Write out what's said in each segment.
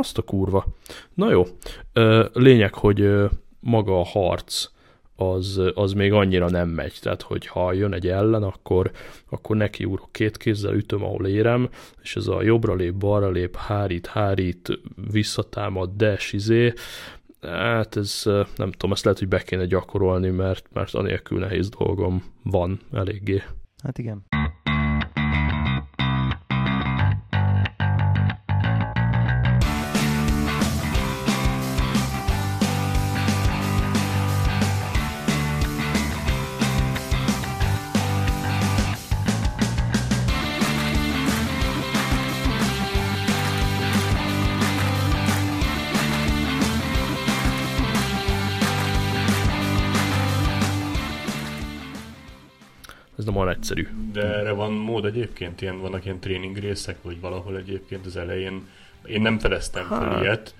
Azt a kurva. Na jó. Lényeg, hogy maga a harc az, az még annyira nem megy. Tehát, hogy ha jön egy ellen, akkor, akkor neki úrok két kézzel ütöm, ahol érem, és ez a jobbra lép, balra lép, hárít, hárít, visszatámad, dash, izé, hát ez nem tudom, ezt lehet, hogy be kéne gyakorolni, mert, mert anélkül nehéz dolgom van eléggé. Hát igen. Egyszerű. De erre van mód egyébként, ilyen, vannak ilyen tréning részek, vagy valahol egyébként az elején. Én nem fedeztem fel hát, ilyet.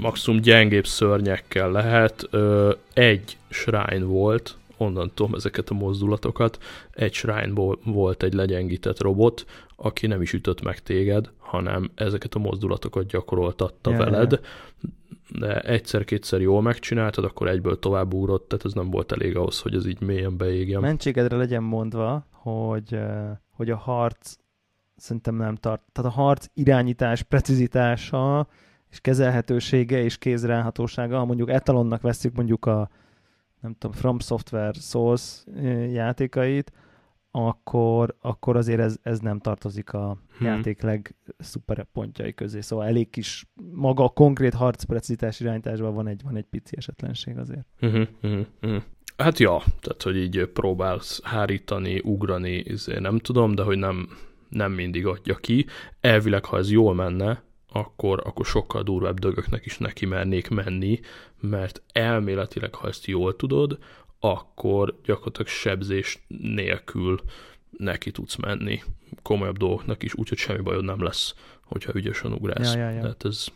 Maximum gyengébb szörnyekkel lehet. Ö, egy shrine volt, onnan tudom ezeket a mozdulatokat. Egy shrine volt egy legyengített robot, aki nem is ütött meg téged, hanem ezeket a mozdulatokat gyakoroltatta yeah. veled, de egyszer-kétszer jól megcsináltad, akkor egyből tovább ugrott, tehát ez nem volt elég ahhoz, hogy ez így mélyen beégjen. Mentségedre legyen mondva, hogy, hogy a harc szerintem nem tart. Tehát a harc irányítás, precizitása és kezelhetősége és kézreállhatósága, ha mondjuk etalonnak veszük mondjuk a nem tudom, From Software Souls játékait, akkor, akkor azért ez, ez nem tartozik a hmm. játék legszuperebb pontjai közé. Szóval elég kis, maga a konkrét harcprecizitás irányításban van egy, van egy pici esetlenség azért. Uh-huh, uh-huh, uh-huh. Hát ja, tehát hogy így próbálsz hárítani, ugrani, ezért nem tudom, de hogy nem, nem mindig adja ki. Elvileg, ha ez jól menne, akkor, akkor sokkal durvább dögöknek is neki mernék menni, mert elméletileg, ha ezt jól tudod, akkor gyakorlatilag sebzés nélkül neki tudsz menni komolyabb dolgoknak is, úgyhogy semmi bajod nem lesz, hogyha ügyesen ugrálsz. Ja, ja, ja. Tehát ez,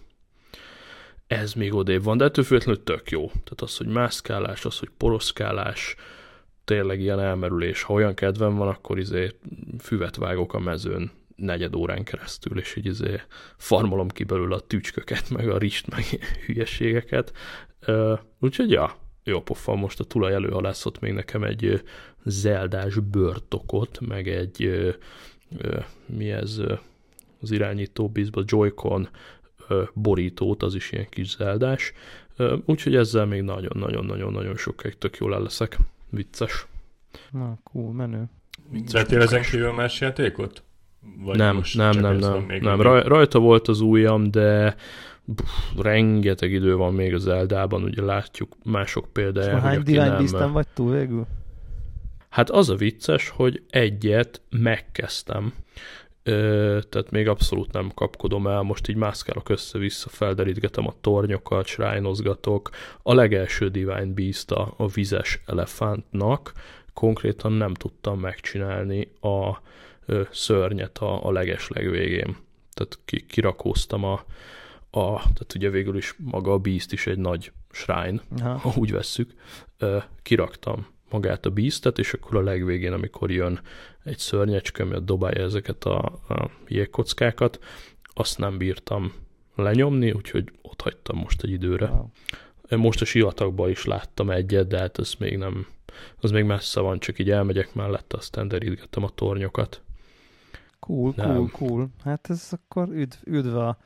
ez még odébb van, de ettől függetlenül tök jó. Tehát az, hogy mászkálás, az, hogy poroszkálás, tényleg ilyen elmerülés. Ha olyan kedvem van, akkor izé füvet vágok a mezőn negyed órán keresztül, és így izé farmolom ki belőle a tücsköket, meg a rist, meg hülyeségeket. Úgyhogy ja, jó pofa, most a tulaj előhalászott még nekem egy zeldás bőrtokot, meg egy mi ez az irányító bizba, Joy-Con borítót, az is ilyen kis zeldás. Úgyhogy ezzel még nagyon-nagyon-nagyon-nagyon sokáig tök jól el leszek. Vicces. Na, cool, menő. Vettél ezen kívül más játékot? Vagy nem, nem, nem, nem, nem. Rajta volt az ujjam, de Buff, rengeteg idő van még az Eldában, ugye látjuk mások példáját. hány Divine beast vagy túl végül? Hát az a vicces, hogy egyet megkezdtem, Ö, tehát még abszolút nem kapkodom el, most így mászkálok össze-vissza, felderítgetem a tornyokat, srájnozgatok. A legelső Divine Beast a, a vizes elefántnak konkrétan nem tudtam megcsinálni a ö, szörnyet a, a leges legvégén. Tehát ki, kirakóztam a, a, tehát ugye végül is maga a Beast is egy nagy shrine, Aha. ha úgy vesszük, kiraktam magát a beastet, és akkor a legvégén, amikor jön egy szörnyecske, ami dobálja ezeket a, a jégkockákat, azt nem bírtam lenyomni, úgyhogy ott hagytam most egy időre. Wow. Most a sivatagban is láttam egyet, de hát ez még nem, az még messze van, csak így elmegyek mellette, aztán derítgettem a tornyokat. Cool, nem. cool, cool. Hát ez akkor üdv, üdv a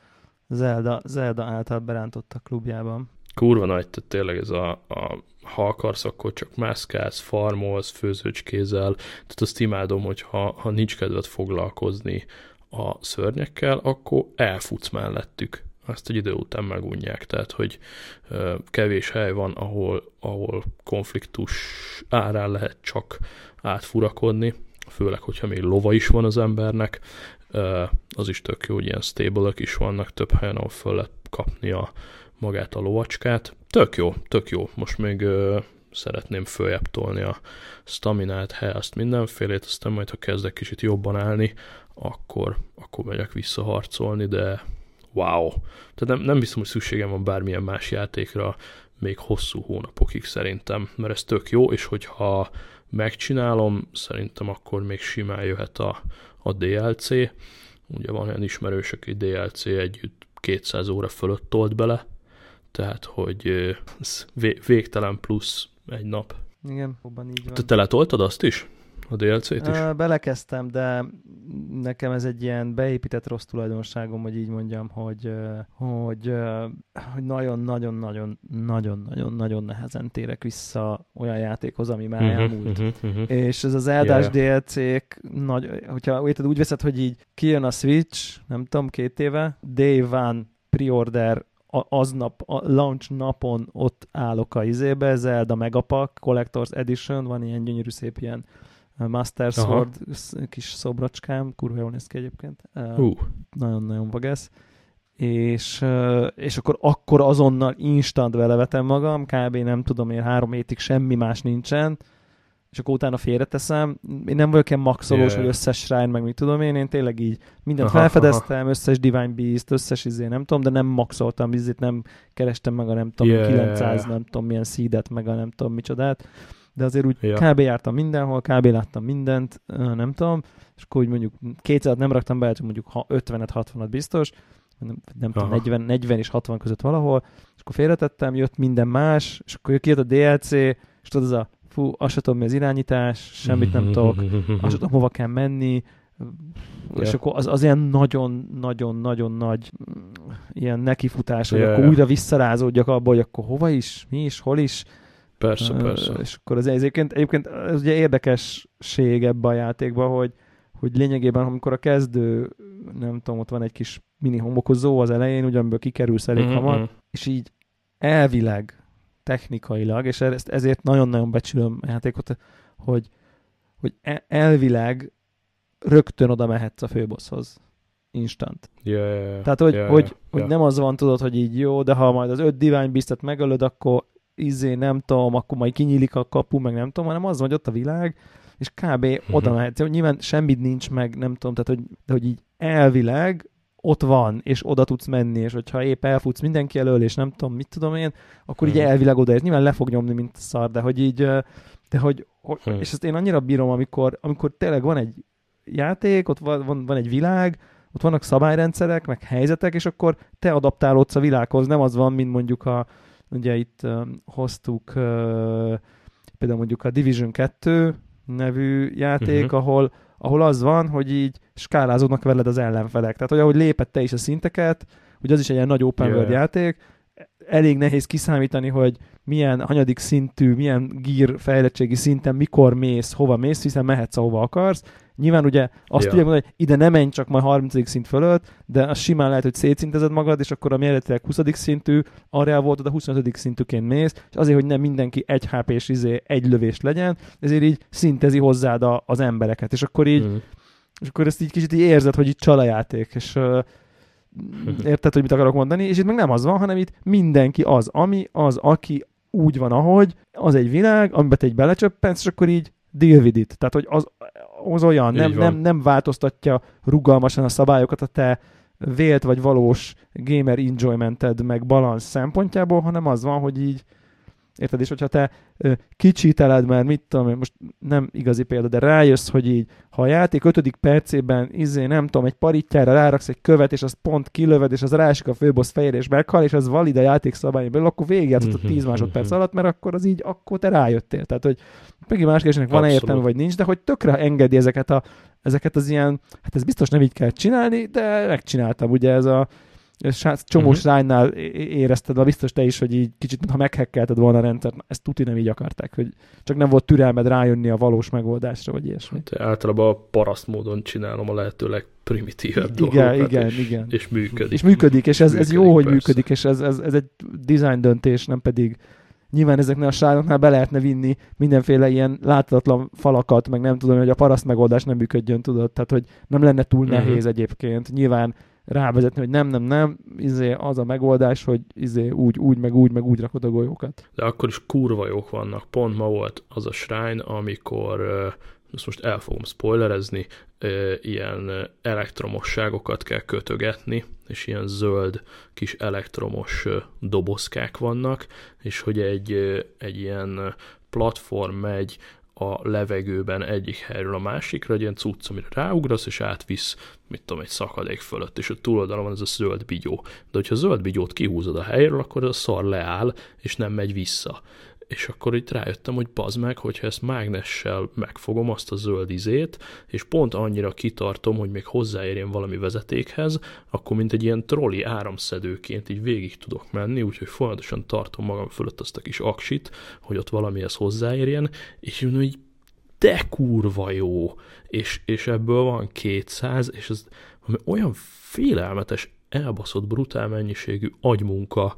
Zelda, Zelda által berántott a klubjában. Kurva nagy, tehát tényleg ez a, a ha akarsz, akkor csak mászkálsz, farmolsz, főzőcskézel, tehát azt imádom, hogy ha, ha nincs kedved foglalkozni a szörnyekkel, akkor elfutsz mellettük. Azt egy idő után megunják, tehát hogy ö, kevés hely van, ahol, ahol konfliktus árán lehet csak átfurakodni, főleg, hogyha még lova is van az embernek, az is tök jó, hogy ilyen stable is vannak több helyen, ahol föl lehet kapni a, magát a lovacskát. Tök jó, tök jó. Most még ö, szeretném följebb tolni a staminát, health mindenfélét, aztán majd, ha kezdek kicsit jobban állni, akkor, akkor megyek visszaharcolni, de wow. Tehát nem, nem hiszem, hogy szükségem van bármilyen más játékra még hosszú hónapokig szerintem, mert ez tök jó, és hogyha megcsinálom, szerintem akkor még simán jöhet a, a DLC. Ugye van olyan ismerős, aki DLC együtt 200 óra fölött tolt bele, tehát hogy ez végtelen plusz egy nap. Igen, így van. Te teletoltad azt is? A DLC-t is? Belekezdtem, de nekem ez egy ilyen beépített rossz tulajdonságom, hogy így mondjam, hogy hogy hogy nagyon-nagyon-nagyon-nagyon-nagyon-nagyon nehezen térek vissza olyan játékhoz, ami már uh-huh, elmúlt. Uh-huh, uh-huh. És ez az eldás yeah. DLC-k, nagy, hogyha érted, úgy veszed, hogy így kijön a Switch, nem tudom, két éve, Day One pre-order aznap, a launch napon ott állok a izébe, Zelda Megapack Collector's Edition, van ilyen gyönyörű szép ilyen Master Sword Aha. kis szobrocskám, kurva jól néz ki egyébként. Uh. Nagyon-nagyon vagesz. És, és akkor, akkor azonnal instant belevetem magam, kb. nem tudom én, három hétig semmi más nincsen, és akkor utána félreteszem. Én nem vagyok ilyen maxolós, yeah. hogy összes shrine, meg mit tudom én, én tényleg így mindent aha, felfedeztem, aha. összes Divine Beast, összes izé, nem tudom, de nem maxoltam izét, nem kerestem meg a nem tudom, yeah. 900, nem tudom milyen szídet, meg a nem tudom micsodát de azért úgy ja. kb. jártam mindenhol, kb. láttam mindent, nem tudom, és akkor úgy mondjuk 200 nem raktam be, csak mondjuk 50-et, 60-at biztos, nem, nem tudom, 40, 40 és 60 között valahol, és akkor félretettem, jött minden más, és akkor kijött a DLC, és tudod, az a fú, azt sem tudom, mi az irányítás, semmit nem tudok, azt sem tudom, hova kell menni, yeah. és akkor az, az ilyen nagyon-nagyon-nagyon nagy ilyen nekifutás, hogy yeah. akkor újra visszarázódjak abba, hogy akkor hova is, mi is, hol is, Persze, persze. És akkor az egyébként, egyébként ez ugye érdekesség ebbe a játékban, hogy, hogy lényegében, amikor a kezdő, nem tudom, ott van egy kis mini homokozó az elején, ugyanből kikerülsz elég mm-hmm. hamar, és így elvileg, technikailag, és ezt ezért nagyon-nagyon becsülöm a játékot, hogy, hogy e, elvileg rögtön oda mehetsz a főbosshoz. Instant. Yeah, yeah, yeah. Tehát, hogy, yeah, hogy, yeah, hogy nem az van, tudod, hogy így jó, de ha majd az öt Divine Beastet megölöd, akkor izé, nem tudom, akkor majd kinyílik a kapu, meg nem tudom, hanem az, hogy ott a világ, és kb. Uh-huh. oda mehetsz. Nyilván semmit nincs meg, nem tudom, tehát hogy, hogy így elvileg ott van, és oda tudsz menni, és hogyha épp elfutsz mindenki elől, és nem tudom, mit tudom én, akkor uh-huh. így mhm. elvileg oda, és nyilván le fog nyomni, mint szar, de hogy így, de hogy, uh-huh. és ezt én annyira bírom, amikor, amikor tényleg van egy játék, ott van, van, van egy világ, ott vannak szabályrendszerek, meg helyzetek, és akkor te adaptálódsz a világhoz, nem az van, mint mondjuk a, Ugye itt hoztuk például mondjuk a Division 2 nevű játék, uh-huh. ahol, ahol az van, hogy így skálázódnak veled az ellenfelek. Tehát, hogy ahogy lépett te is a szinteket, hogy az is egy ilyen nagy open yeah. world játék, elég nehéz kiszámítani, hogy milyen hanyadik szintű, milyen gear fejlettségi szinten mikor mész, hova mész, hiszen mehetsz, ahova akarsz, Nyilván ugye azt ja. tudják mondani, hogy ide nem menj csak majd 30. szint fölött, de az simán lehet, hogy szétszintezed magad, és akkor a eredetileg 20. szintű, arra volt, a 25. szintűként mész, és azért, hogy nem mindenki egy hp és izé egy lövés legyen, ezért így szintezi hozzád a, az embereket, és akkor így, mm. és akkor ezt így kicsit így érzed, hogy itt csal a játék, és érted, hogy mit akarok mondani, és itt meg nem az van, hanem itt mindenki az, ami, az, aki úgy van, ahogy, az egy világ, amiben te egy belecsöppensz, és akkor így deal with it. Tehát, hogy az, az olyan, nem, nem, nem változtatja rugalmasan a szabályokat a te vélt vagy valós gamer enjoymented meg balansz szempontjából, hanem az van, hogy így Érted? És hogyha te ö, kicsíteled, mert mit tudom most nem igazi példa, de rájössz, hogy így, ha a játék ötödik percében izé, nem tudom, egy paritjára ráraksz egy követ, és az pont kilöved, és az rásik a főbossz fejére, és meghal, és az valid a játék szabályából, akkor végigjátszott a 10 másodperc alatt, mert akkor az így, akkor te rájöttél. Tehát, hogy megint más kérdésnek van-e értelme, vagy nincs, de hogy tökre engedi ezeket a ezeket az ilyen, hát ez biztos nem így kell csinálni, de megcsináltam, ugye ez a csomó uh-huh. sránynál érezted, de biztos te is, hogy így kicsit, ha meghekkelted volna a rendszert, ezt tuti nem így akarták, hogy csak nem volt türelmed rájönni a valós megoldásra, vagy ilyesmi. Hát általában paraszt módon csinálom a lehető legprimitívebb igen, dolgokat, igen, és, igen. és működik. És működik, és ez, működik, ez jó, hogy persze. működik, és ez, ez, ez egy design döntés, nem pedig nyilván ezeknél a sároknál be lehetne vinni mindenféle ilyen láthatatlan falakat, meg nem tudom, hogy a paraszt megoldás nem működjön, tudod, tehát hogy nem lenne túl uh-huh. nehéz egyébként. Nyilván rávezetni, hogy nem, nem, nem, izé az a megoldás, hogy izé úgy, úgy, meg úgy, meg úgy rakod a golyókat. De akkor is kurva jók vannak. Pont ma volt az a shrine, amikor ezt most el fogom spoilerezni, ilyen elektromosságokat kell kötögetni, és ilyen zöld kis elektromos dobozkák vannak, és hogy egy, egy ilyen platform megy a levegőben egyik helyről a másikra, egy ilyen cucc, amire ráugrasz, és átvisz, mit tudom, egy szakadék fölött, és a túloldalon van ez a zöld bigyó. De hogyha a zöld bigyót kihúzod a helyről, akkor a szar leáll, és nem megy vissza és akkor itt rájöttem, hogy bazd meg, hogyha ezt mágnessel megfogom azt a zöld izét, és pont annyira kitartom, hogy még hozzáérjen valami vezetékhez, akkor mint egy ilyen troli áramszedőként így végig tudok menni, úgyhogy folyamatosan tartom magam fölött azt a kis aksit, hogy ott valamihez hozzáérjen, és mondom, hogy de kurva jó, és, és ebből van 200, és ez olyan félelmetes elbaszott brutál mennyiségű agymunka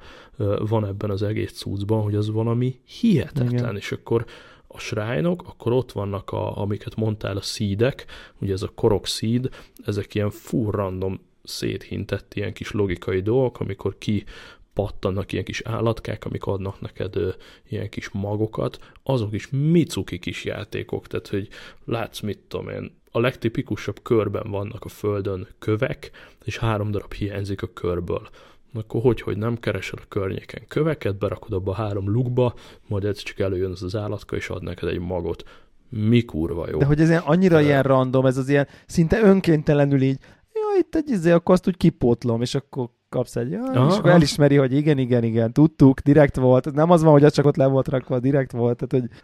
van ebben az egész cuccban, hogy az valami hihetetlen, Igen. és akkor a shrine akkor ott vannak, a, amiket mondtál, a szídek, ugye ez a korok szíd, ezek ilyen full random széthintett ilyen kis logikai dolgok, amikor ki pattannak ilyen kis állatkák, amik adnak neked ö, ilyen kis magokat, azok is micuki kis játékok, tehát hogy látsz, mit tudom én, a legtipikusabb körben vannak a földön kövek, és három darab hiányzik a körből. Akkor hogy, hogy nem keresel a környéken köveket, berakod abba a három lukba, majd egyszer csak előjön az az állatka, és ad neked egy magot. Mi kurva jó. De hogy ez ilyen annyira De... ilyen random, ez az ilyen szinte önkéntelenül így, ja, itt egy izé, akkor azt úgy kipótlom, és akkor kapsz egy, ja, aha, és akkor elismeri, hogy igen, igen, igen, tudtuk, direkt volt. Nem az van, hogy az csak ott le volt rakva, direkt volt, tehát hogy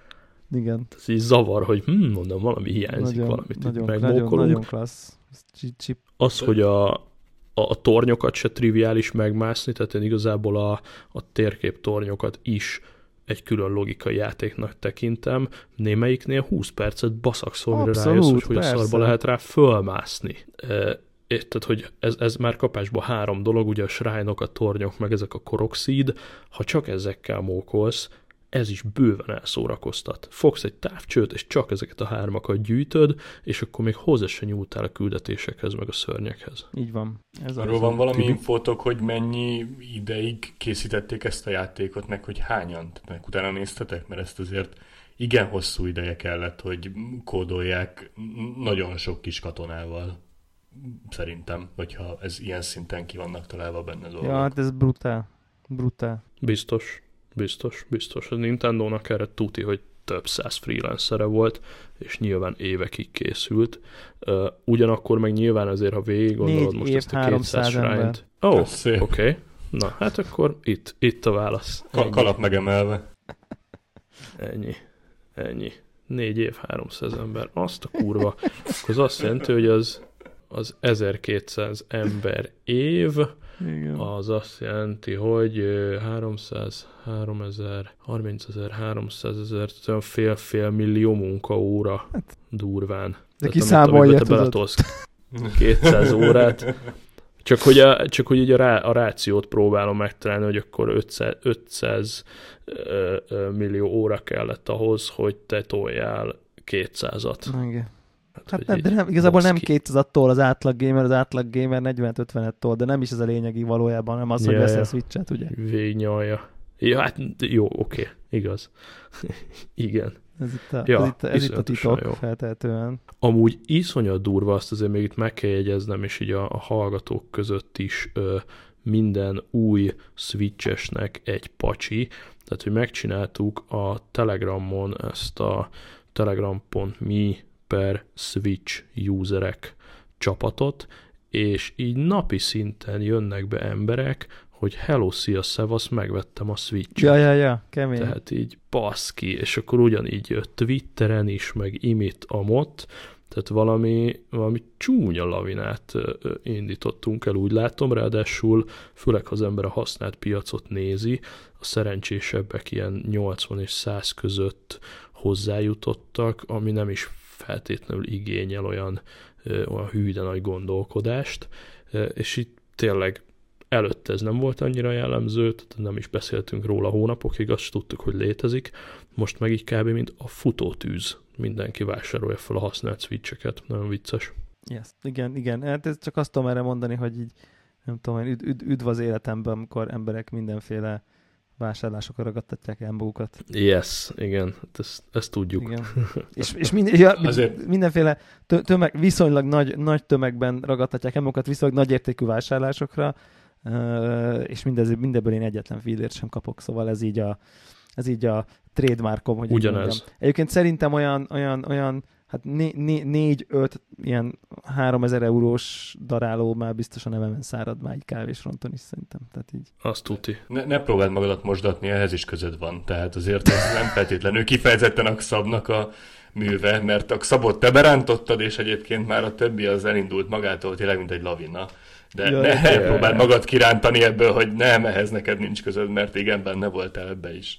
igen. Ez így zavar, hogy hm, mondom, valami hiányzik, nagyon, valamit nagyon, megmókolunk. Nagyon, nagyon klassz. Chip. Az, hogy a, a, a tornyokat se triviális megmászni, tehát én igazából a, a térkép tornyokat is egy külön logikai játéknak tekintem, némelyiknél 20 percet baszakszol, mire rájössz, hogy, hogy a szarba lehet rá fölmászni. Tehát, hogy ez, ez már kapásban három dolog, ugye a shrine a tornyok, meg ezek a koroxid, ha csak ezekkel mókolsz, ez is bőven elszórakoztat. Fogsz egy távcsőt, és csak ezeket a hármakat gyűjtöd, és akkor még hozzá se nyúltál a küldetésekhez, meg a szörnyekhez. Így van. Ez Arról van valami tibi... infótok, hogy mennyi ideig készítették ezt a játékot, meg hogy hányan? Meg utána néztetek, mert ezt azért igen hosszú ideje kellett, hogy kódolják nagyon sok kis katonával. Szerintem, hogyha ez ilyen szinten ki vannak találva benne dolgok. Ja, hát ez brutál. Brutál. Biztos. Biztos, biztos. A Nintendo-nak erre tuti, hogy több száz freelancere volt, és nyilván évekig készült. Uh, ugyanakkor meg nyilván azért, ha végig gondolod most év, ezt a 200 shrine-t. Ó, oh, oké. Okay. Na, hát akkor itt, itt a válasz. Ka- kalap megemelve. Ennyi. Ennyi. Négy év, 300 ember. Azt a kurva. Akkor az azt jelenti, hogy az, az 1200 ember év, igen. az azt jelenti, hogy 300, 3000, 30 ezer, 300 ezer, fél-fél millió munkaóra hát, durván. De ki számolja, tudod? 200 órát. Csak hogy, a, csak hogy így a, rá, a rációt próbálom megtalálni, hogy akkor 500, 500 millió óra kellett ahhoz, hogy te toljál 200-at. Igen. Hát, nem, de nem, igazából nem 200-attól az átlag gamer, az átlag gamer 40-50-ettől, de nem is ez a lényegi valójában, hanem az, ja, hogy veszel ja. Switch-et, ugye? Végnyalja. Ja, hát jó, oké, okay, igaz. Igen. Ez itt a, ja, ez itt, ez itt a titok jó. feltehetően. Amúgy iszonyat durva, azt azért még itt meg kell jegyeznem, és így a, a hallgatók között is ö, minden új switchesnek egy pacsi, tehát hogy megcsináltuk a Telegramon ezt a telegram.me per Switch userek csapatot, és így napi szinten jönnek be emberek, hogy hello, szia, szevasz, megvettem a switch Ja, ja, ja, kemény. Tehát így baszki, és akkor ugyanígy Twitteren is, meg imit amott, tehát valami, valami csúnya lavinát indítottunk el, úgy látom, ráadásul főleg, ha az ember a használt piacot nézi, a szerencsésebbek ilyen 80 és 100 között hozzájutottak, ami nem is feltétlenül igényel olyan, olyan hű, de nagy gondolkodást, és itt tényleg előtte ez nem volt annyira jellemző, tehát nem is beszéltünk róla hónapokig, azt tudtuk, hogy létezik, most meg így kb. mint a futótűz. Mindenki vásárolja fel a használt switcheket, nagyon vicces. Yes, igen, igen. Hát ez csak azt tudom erre mondani, hogy így nem tudom, üd, üd, üdv az életemben, amikor emberek mindenféle vásárlásokra ragadtatják el magukat. Yes, igen, ezt, ezt tudjuk. Igen. és és mind, ja, Azért... mindenféle tömeg, viszonylag nagy, nagy tömegben ragadtatják el magukat, viszonylag nagy értékű vásárlásokra, és mindez, mindebből én egyetlen fillért sem kapok, szóval ez így a, Ez így a trademarkom, hogy Ugyanez. mondjam. Egyébként szerintem olyan, olyan, olyan hát né- né- négy-öt ilyen 3000 eurós daráló már biztos a nevemen szárad már egy kávésronton is szerintem. Tehát így. Azt tuti. Ne, ne próbáld magadat mosdatni, ehhez is között van. Tehát azért ez nem feltétlenül kifejezetten a szabnak a műve, mert a szabot te berántottad, és egyébként már a többi az elindult magától tényleg, mint egy lavina. De Ja, ne, ja, ne ja, próbáld ja. magad kirántani ebből, hogy nem, ehhez neked nincs közöd, mert igen, benne voltál ebbe is.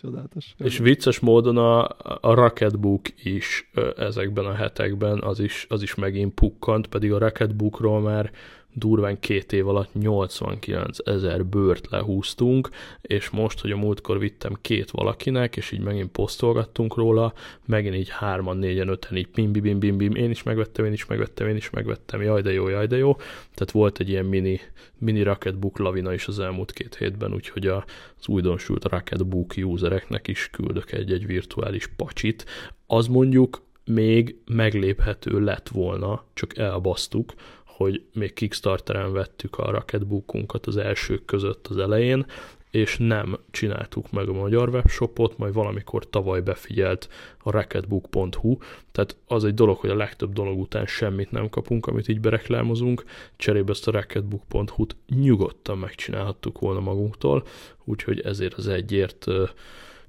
Csodálatos. És vicces módon a, a Rocketbook is ezekben a hetekben az is, az is megint pukkant, pedig a Rocketbookról már durván két év alatt 89 ezer bőrt lehúztunk, és most, hogy a múltkor vittem két valakinek, és így megint posztolgattunk róla, megint így hárman, négyen, öten, így bim, bim, bim, bim, bim, én is megvettem, én is megvettem, én is megvettem, jaj de jó, jaj de jó. Tehát volt egy ilyen mini, mini Rocketbook lavina is az elmúlt két hétben, úgyhogy az újdonsült Rocketbook usereknek is küldök egy-egy virtuális pacsit. Az mondjuk még megléphető lett volna, csak elbasztuk, hogy még Kickstarteren vettük a Rocketbookunkat az elsők között az elején, és nem csináltuk meg a magyar webshopot, majd valamikor tavaly befigyelt a rocketbook.hu, tehát az egy dolog, hogy a legtöbb dolog után semmit nem kapunk, amit így bereklámozunk, cserébe ezt a rocketbook.hu-t nyugodtan megcsinálhattuk volna magunktól, úgyhogy ezért az egyért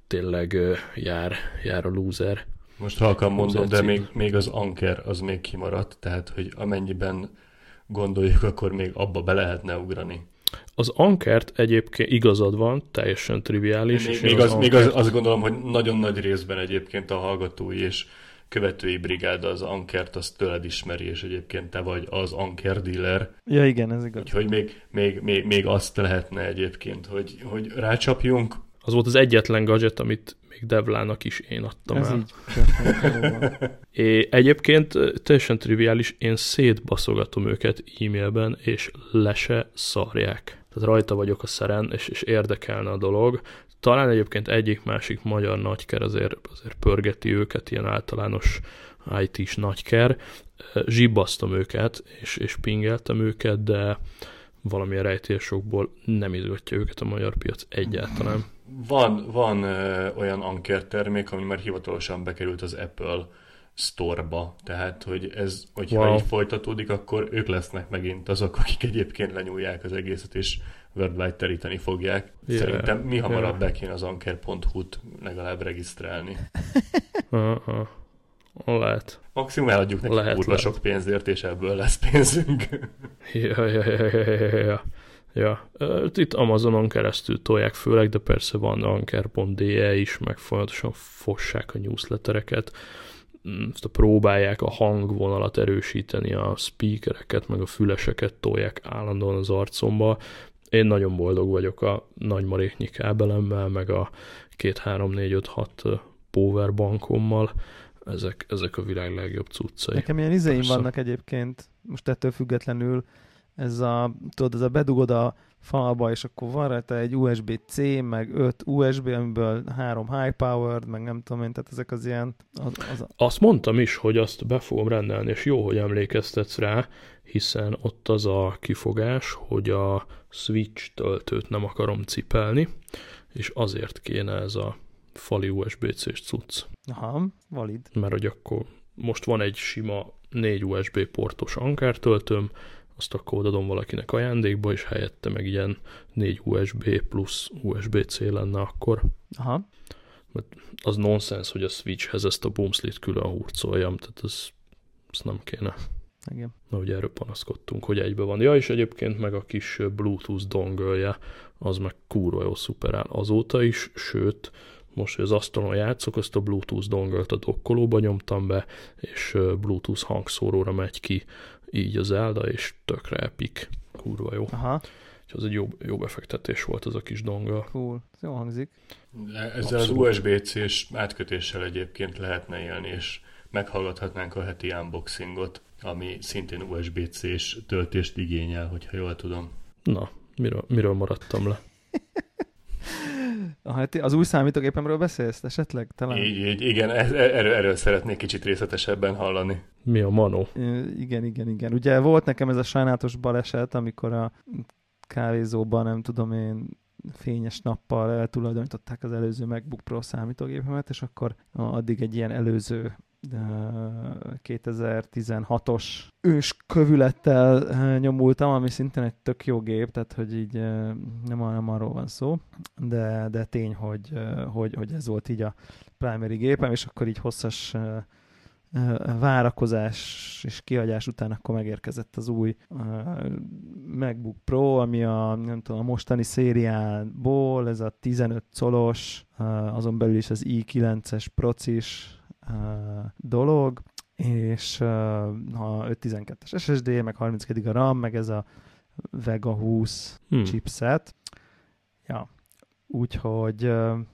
tényleg jár, jár a loser. Most halkan mondom, de még, még az Anker az még kimaradt, tehát hogy amennyiben gondoljuk, akkor még abba be lehetne ugrani. Az ankert egyébként igazad van, teljesen triviális. és Még, én még, az, még az, Ankert- azt gondolom, hogy nagyon nagy részben egyébként a hallgatói és követői brigád az Ankert, azt tőled ismeri, és egyébként te vagy az Anker dealer, Ja, igen, ez igaz. úgyhogy még, még, még, még azt lehetne egyébként, hogy, hogy rácsapjunk. Az volt az egyetlen gadget, amit még Devlának is én adtam Ez el. így. É, egyébként teljesen triviális, én szétbaszogatom őket e-mailben, és le se szarják. Tehát rajta vagyok a szeren, és, és érdekelne a dolog. Talán egyébként egyik-másik magyar nagyker azért, azért pörgeti őket, ilyen általános IT-s nagyker. Zsibbasztom őket, és, és pingeltem őket, de valamilyen rejtésokból nem izgatja őket a magyar piac egyáltalán. Van, van ö, olyan Anker termék, ami már hivatalosan bekerült az Apple Store-ba, tehát hogy ez, hogyha Wow. így folytatódik, akkor ők lesznek megint azok, akik egyébként lenyúlják az egészet, és worldwide teríteni fogják. Yeah, Szerintem mi hamarabb yeah. be kéne az anker.hu-t legalább regisztrálni. Aha. Lehet. Maximum eladjuk neki Lehet, kurva lehet. sok pénzért, és ebből lesz pénzünk. Ja, ja, ja, ja, ja, ja, itt Amazonon keresztül tolják főleg, de persze van anker.de is, meg folyamatosan fossák a newslettereket, Mm, próbálják a hangvonalat erősíteni, a speakereket, meg a füleseket tolják állandóan az arcomba. Én nagyon boldog vagyok a nagymaréknyi kábelemmel, meg a 2, 3, 4, 5, 6 powerbankommal. Ezek, ezek a világ legjobb cuccai. Nekem ilyen izéim vannak egyébként, most ettől függetlenül, ez a, tudod, ez a bedugod a falba, és akkor van rajta egy USB-C, meg 5 USB, amiből 3 high powered, meg nem tudom én, tehát ezek az ilyen, az, az, Azt mondtam is, hogy azt be fogom rendelni, és jó, hogy emlékeztetsz rá, hiszen ott az a kifogás, hogy a Switch töltőt nem akarom cipelni, és azért kéne ez a fali USB-C-s cucc. aha, valid. Mert hogy akkor most van egy sima 4 USB portos Anker töltőm, azt akkor odadom valakinek ajándékba, és helyette meg ilyen 4 USB plusz USB-C lenne akkor Aha, az nonsens, hogy a Switchhez ezt a boomslit külön hurcoljam, tehát ez, ez nem kéne. igen. Na, ugye erről panaszkodtunk, hogy egybe van. Ja, és egyébként meg a kis Bluetooth dongle az meg kurva jó szuperál azóta is, sőt, most, hogy az asztalon játszok, azt a Bluetooth dongle-t a dokkolóba nyomtam be, és Bluetooth hangszóróra megy ki így az Zelda, és tökre epic. Kurva jó. Aha, Úgyhogy az egy jó, jó befektetés volt az a kis dongle. cool. Ez jól hangzik. Ezzel Abszolút. az USB-C-s átkötéssel egyébként lehetne élni, és meghallgathatnánk a heti unboxingot, ami szintén USB-C-s töltést igényel, hogyha jól tudom. Na, miről, miről maradtam le? Aha, te az új számítógépemről beszélsz esetleg? Talán? Így, így, igen, ez- erről, erről szeretnék kicsit részletesebben hallani. Mi a Mano? Ö, Igen, igen, igen. Ugye volt nekem ez a sajnálatos baleset, amikor a kávézóban, nem tudom én, fényes nappal tulajdonították az előző MacBook Pro számítógépemet, és akkor addig egy ilyen előző 2016-os ős kövülettel nyomultam, ami szintén egy tök jó gép, tehát hogy így nem, nem arról van szó, de, de tény, hogy, hogy, hogy ez volt így a primary gépem, és akkor így hosszas várakozás és kihagyás után akkor megérkezett az új MacBook Pro, ami a, nem tudom, a mostani szériából, ez a 15 colos, azon belül is az i9-es procis dolog, és ha 512-es SSD, meg 32 a RAM, meg ez a Vega 20 hmm. chipset. Ja, úgyhogy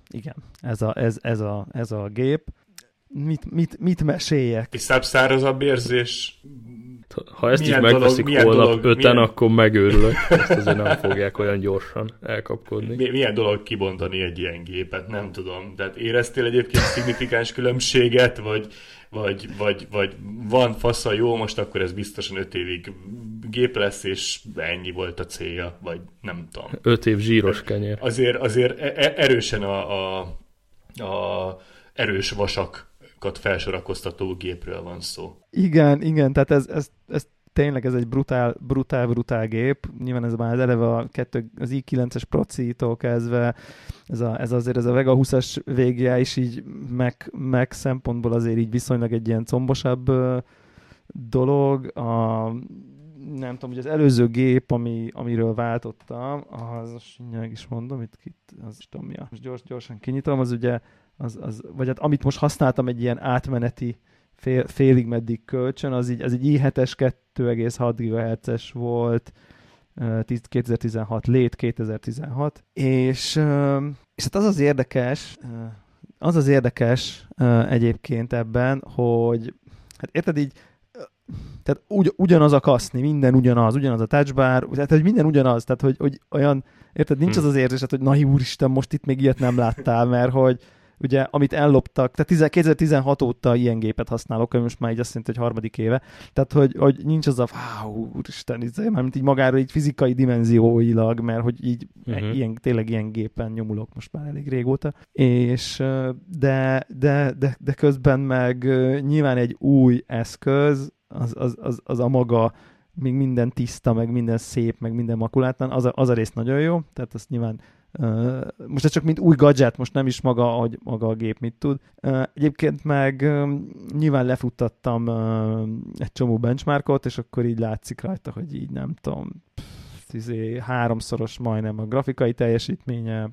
igen, ez a, ez, ez, a, ez a gép mit, mit, mit meséljek. És szárazabb érzés. Ha ezt milyen is megveszik dolog, holnap dolog, öten, milyen... akkor megőrülök. Ezt azért nem fogják olyan gyorsan elkapkodni. Mi, milyen dolog kibontani egy ilyen gépet, nem tudom. Tehát éreztél egyébként szignifikáns különbséget, vagy, vagy, vagy, vagy van fasza jó, most akkor ez biztosan öt évig gép lesz, és ennyi volt a célja, vagy nem tudom. Öt év zsíros kenyér. Azért, azért e- e- erősen a, a, a erős vasak felsorakoztató gépről van szó. Igen, igen, tehát ez, ez, ez tényleg ez egy brutál, brutál, brutál gép. Nyilván ez már az eleve a kettő, az i9-es procitól kezdve, ez, a, ez azért ez a Vega 20-as végje is így meg, meg szempontból azért így viszonylag egy ilyen combosabb dolog. A, nem tudom, hogy az előző gép, ami, amiről váltottam, az, most is mondom, itt, az is tudom, ja. most gyors, gyorsan kinyitom, az ugye az, az, vagy hát amit most használtam egy ilyen átmeneti fél, félig meddig kölcsön, az így, az egy i7-es 2,6 GHz-es volt, 2016, lét 2016, és, és hát az az érdekes, az az érdekes egyébként ebben, hogy hát érted így, tehát ugy, ugyanaz a kaszni, minden ugyanaz, ugyanaz a touchbar, tehát hogy minden ugyanaz, tehát hogy, hogy olyan, érted, nincs hmm. az az érzés, hogy na úristen, most itt még ilyet nem láttál, mert hogy, ugye, amit elloptak, tehát 2016 óta ilyen gépet használok, ami most már így azt jelenti, hogy harmadik éve, tehát hogy, hogy nincs az a, wow, úristen, így, mint így magára így fizikai dimenzióilag, mert hogy így uh-huh. ilyen, tényleg ilyen gépen nyomulok most már elég régóta, és de, de, de, de közben meg nyilván egy új eszköz, az, az, az, az a maga még minden tiszta, meg minden szép, meg minden makulátlan, az a, az a rész nagyon jó, tehát azt nyilván most ez csak mint új gadget, most nem is maga, hogy maga a gép mit tud. Egyébként meg nyilván lefuttattam egy csomó benchmarkot, és akkor így látszik rajta, hogy így nem tudom, izé, háromszoros majdnem a grafikai teljesítménye,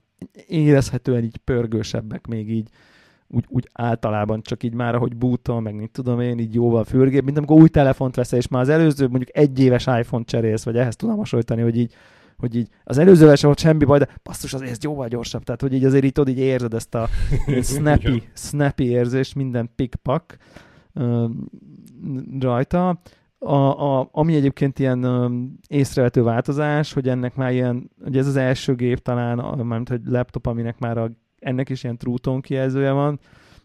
érezhetően így pörgősebbek még így, úgy, úgy általában csak így már, ahogy bútol, meg mit tudom én, így jóval fürgébb, mint amikor új telefont veszel, és már az előző mondjuk egy éves iPhone cserélsz, vagy ehhez tudom hasonlítani, hogy így hogy így az előzővel sem volt semmi baj, de basszus, azért ez jóval gyorsabb, tehát hogy így azért így, tudod, így érzed ezt a snappy, snappy érzést, minden pikpak uh, rajta. A, a, ami egyébként ilyen um, észrevető változás, hogy ennek már ilyen, hogy ez az első gép talán, mármint hogy laptop, aminek már a, ennek is ilyen true tone kijelzője van,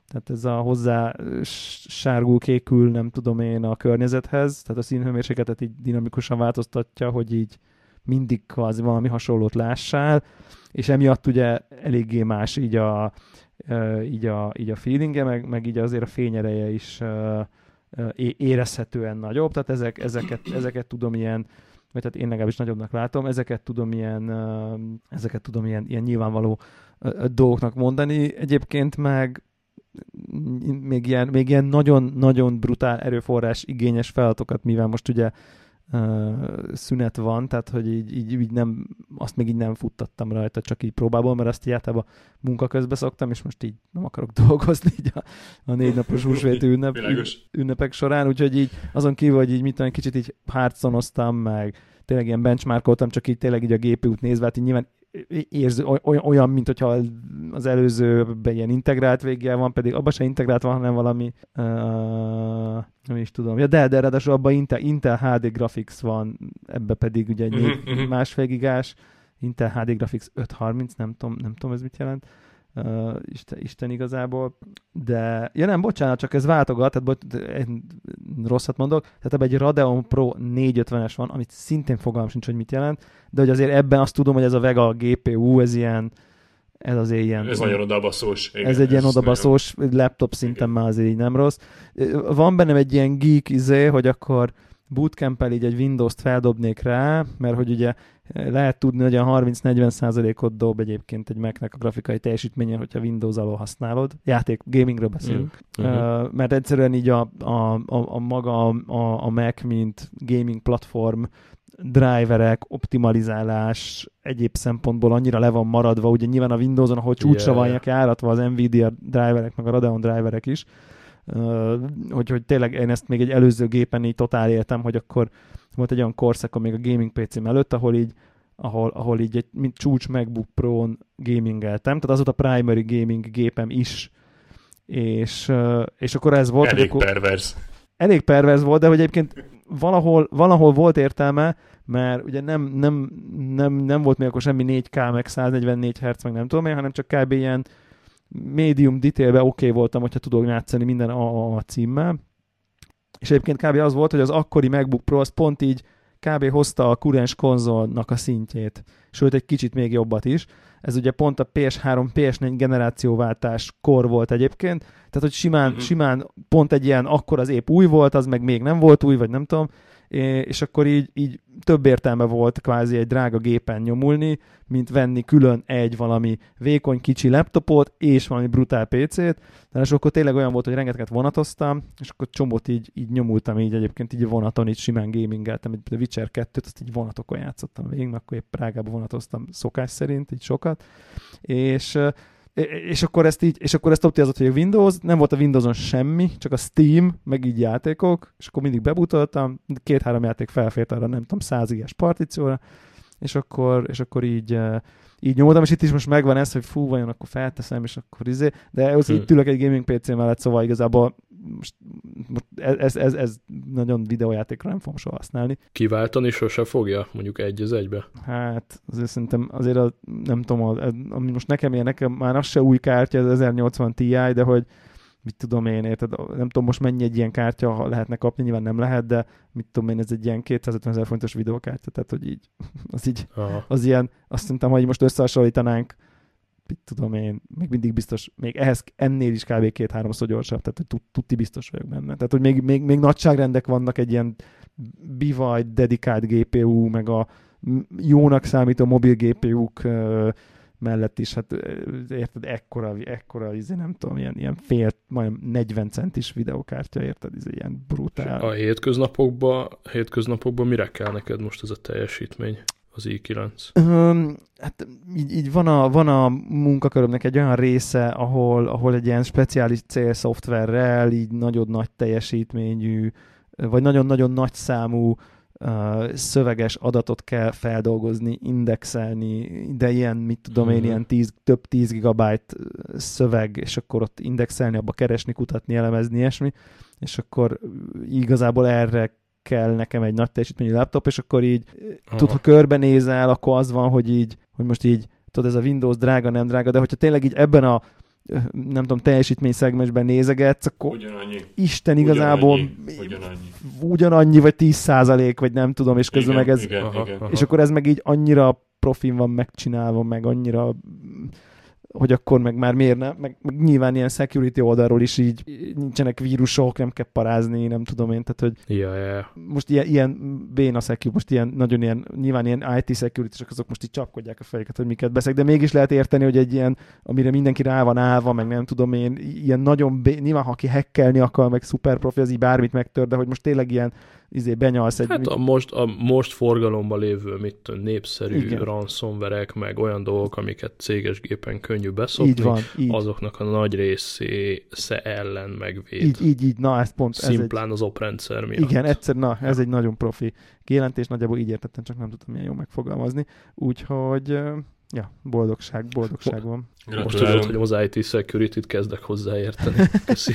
tehát ez a hozzá sárgul, kékül, nem tudom én a környezethez, tehát a színhőmérsékletet így dinamikusan változtatja, hogy így mindig kvázi valami hasonlót lássál, és emiatt ugye eléggé más így a, így a, így a feelingje, meg, meg így azért a fényereje is érezhetően nagyobb, tehát ezek, ezeket, ezeket tudom ilyen, vagy tehát én legalábbis nagyobbnak látom, ezeket tudom ilyen, ezeket tudom ilyen, ilyen nyilvánvaló dolgoknak mondani. Egyébként meg még ilyen, még ilyen nagyon-nagyon brutál erőforrás igényes feladatokat, mivel most ugye szünet van, tehát hogy így, így, így nem, azt még így nem futtattam rajta, csak így próbából, mert azt így általában munka közben szoktam, és most így nem akarok dolgozni így a, a négy napos húsvéti ünnep, ünnepek során, úgyhogy így azon kívül, hogy így mit tudom, kicsit így hárconoztam, meg tényleg ilyen benchmarkoltam, csak így tényleg így a GPU-t nézve, hát így nyilván érző, olyan, mint hogyha az előzőben ilyen integrált véggel van, pedig abban se integrált van, hanem valami uh, nem is tudom. Ja, de, de ráadásul abban Intel, Intel HD Graphics van, ebbe pedig ugye egy uh-huh, másfél gigás, Intel HD Graphics 530, nem tudom, nem tudom ez mit jelent. uh, Isten, Isten igazából, de, ja nem, bocsánat, csak ez váltogat, tehát bo- én rosszat mondok, tehát ebben egy Radeon Pro 450-es van, amit szintén fogalmam sincs, hogy mit jelent, de hogy azért ebben azt tudom, hogy ez a Vega GPU, ez ilyen, ez azért ilyen... Ez nagyon odabaszós. Igen, ez egy ilyen odabaszós, nagyon... laptop szinten igen. már azért így nem rossz. Van bennem egy ilyen geek izé, hogy akkor bootcamp így egy Windows-t feldobnék rá, mert hogy ugye lehet tudni, hogy a 30-40 százalékot dob egyébként egy Mac-nek a grafikai teljesítményen, hogyha Windows alól használod. Játék, gamingről beszélünk. Mm. Uh-huh. Mert egyszerűen így a, a, a, a maga a, a Mac, mint gaming platform driverek, optimalizálás egyéb szempontból annyira le van maradva, ugye nyilván a Windows-on, ahol csúcsra yeah. vannak járatva az Nvidia driverek, meg a Radeon driverek is, hogy, hogy tényleg én ezt még egy előző gépen így totál éltem, hogy akkor volt egy olyan korszak még a gaming PC-m előtt, ahol így ahol, ahol így egy mint csúcs MacBook Pro-n gamingeltem, tehát az volt a primary gaming gépem is, és, és akkor ez volt... Elég akkor, pervers. Elég pervers volt, de hogy egyébként valahol, valahol volt értelme, mert ugye nem, nem, nem, nem volt még akkor semmi 4K, meg 144 Hz, meg nem tudom én, hanem csak kb. ilyen médium detailbe oké okay voltam, hogyha tudok játszani minden a, a címmel. És egyébként kb. az volt, hogy az akkori MacBook Pro az pont így kb. hozta a kurens konzolnak a szintjét, sőt egy kicsit még jobbat is. Ez ugye pont a PS3, PS4 generációváltás kor volt egyébként, tehát hogy simán, mm-hmm. simán pont egy ilyen, akkor az épp új volt, az meg még nem volt új, vagy nem tudom, és akkor így, így több értelme volt kvázi egy drága gépen nyomulni, mint venni külön egy valami vékony kicsi laptopot és valami brutál PC-t, de és akkor tényleg olyan volt, hogy rengeteget vonatoztam, és akkor csomót így, így nyomultam így egyébként így vonaton, így simán gamingeltem, egy Witcher 2-t, azt így vonatokon játszottam végig, mert akkor épp Prágába vonatoztam szokás szerint, így sokat, és és akkor ezt így, és akkor ezt optimizázott, hogy a Windows, nem volt a Windowson semmi, csak a Steam, meg így játékok, és akkor mindig bebutoltam, két-három játék felfért arra, nem tudom, százigás partícióra, és akkor, és akkor így, így nyomodtam, és itt is most megvan ez, hogy fú, vajon akkor felteszem, és akkor izé, de az itt ülök egy gaming PC mellett, szóval igazából most, most ez, ez, ez, nagyon videójátékra nem fogom soha használni. Kiváltani sose fogja, mondjuk egy az egybe? Hát azért szerintem azért a, nem tudom, ami most nekem ilyen, nekem már az se új kártya, az 1080 Ti, de hogy mit tudom én, érted, nem tudom most mennyi egy ilyen kártya lehetne kapni, nyilván nem lehet, de mit tudom én, ez egy ilyen 250 ezer fontos videókártya, tehát hogy így, az így, Aha. az ilyen, azt szerintem, hogy most összehasonlítanánk mit tudom én, még mindig biztos, még ehhez ennél is kb. két-háromszor gyorsabb, tehát hogy tuti biztos vagyok benne. Tehát, hogy még, még, még nagyságrendek vannak egy ilyen bivaj dedikált GPU, meg a jónak számító mobil GPU-k mellett is, hát érted, ekkora, ekkora, izé, nem tudom, ilyen, ilyen fél, majdnem 40 centis videokártya, érted, ez ilyen brutál. A hétköznapokban, hétköznapokban mire kell neked most ez a teljesítmény? Az i9? Um, hát így, így van, a, van a munkakörömnek egy olyan része, ahol, ahol egy ilyen speciális célszoftverrel így nagyon nagy teljesítményű, vagy nagyon-nagyon nagy számú uh, szöveges adatot kell feldolgozni, indexelni, de ilyen, mit tudom én, mm-hmm. ilyen tíz, több 10 gigabyte szöveg, és akkor ott indexelni, abba keresni, kutatni, elemezni, ilyesmi, és akkor igazából erre kell nekem egy nagy teljesítményű laptop, és akkor így, tudod, ha körbenézel, akkor az van, hogy így, hogy most így, tudod, ez a Windows drága, nem drága, de hogyha tényleg így ebben a nem tudom, teljesítmény szegmensben nézegetsz, akkor ugyanannyi. Isten igazából ugyanannyi, ugyanannyi. ugyanannyi vagy 10 százalék, vagy nem tudom, és közben igen, meg ez, igen, aha, igen. és akkor ez meg így annyira profin van megcsinálva, meg annyira hogy akkor meg már miért nem, meg, meg nyilván ilyen security oldalról is így nincsenek vírusok, nem kell parázni, nem tudom én, tehát hogy ja, ja. most ilyen, ilyen béna security, most ilyen nagyon ilyen, nyilván ilyen IT security azok most így csapkodják a fejeket, hogy miket beszek, de mégis lehet érteni, hogy egy ilyen, amire mindenki rá van állva, meg nem tudom én, ilyen nagyon, bé, nyilván ha aki hackelni akar, meg szuper profi, az így bármit megtör, de hogy most tényleg ilyen izé benyalsz egy... Hát a most, a most forgalomban lévő mit tudom, népszerű Igen. ransomverek, meg olyan dolgok, amiket céges gépen könnyű beszopni, így van, így. azoknak a nagy se ellen megvéd. Így, így, így, na ez pont... Szimplán ez az oprendszer miatt. Igen, egyszer, na, ez egy nagyon profi kijelentés, nagyjából így értettem, csak nem tudtam milyen jól megfogalmazni. Úgyhogy ja, boldogság, boldogság van. Most tudod, hogy az IT security-t kezdek hozzáérteni. Köszi.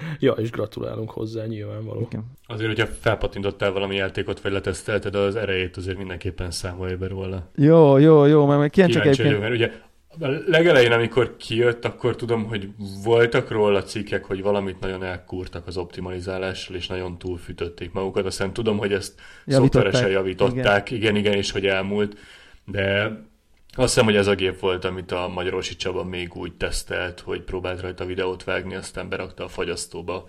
Ja, és gratulálunk hozzá, nyilvánvaló. Igen. Azért, hogyha felpatintottál valami játékot, vagy letesztelted az erejét, azért mindenképpen számolj be róla. Jó, jó, jó, mert meg kíváncsi vagyok, mert ugye A legelején, amikor kijött, akkor tudom, hogy voltak róla cikkek, hogy valamit nagyon elkúrtak az optimalizálással, és nagyon túlfűtötték magukat. Aztán tudom, hogy ezt szoftveresen javították, igen. igen, igen, és hogy elmúlt, de azt hiszem, hogy ez a gép volt, amit a Magyarosi Csaba még úgy tesztelt, hogy próbált rajta videót vágni, aztán berakta a fagyasztóba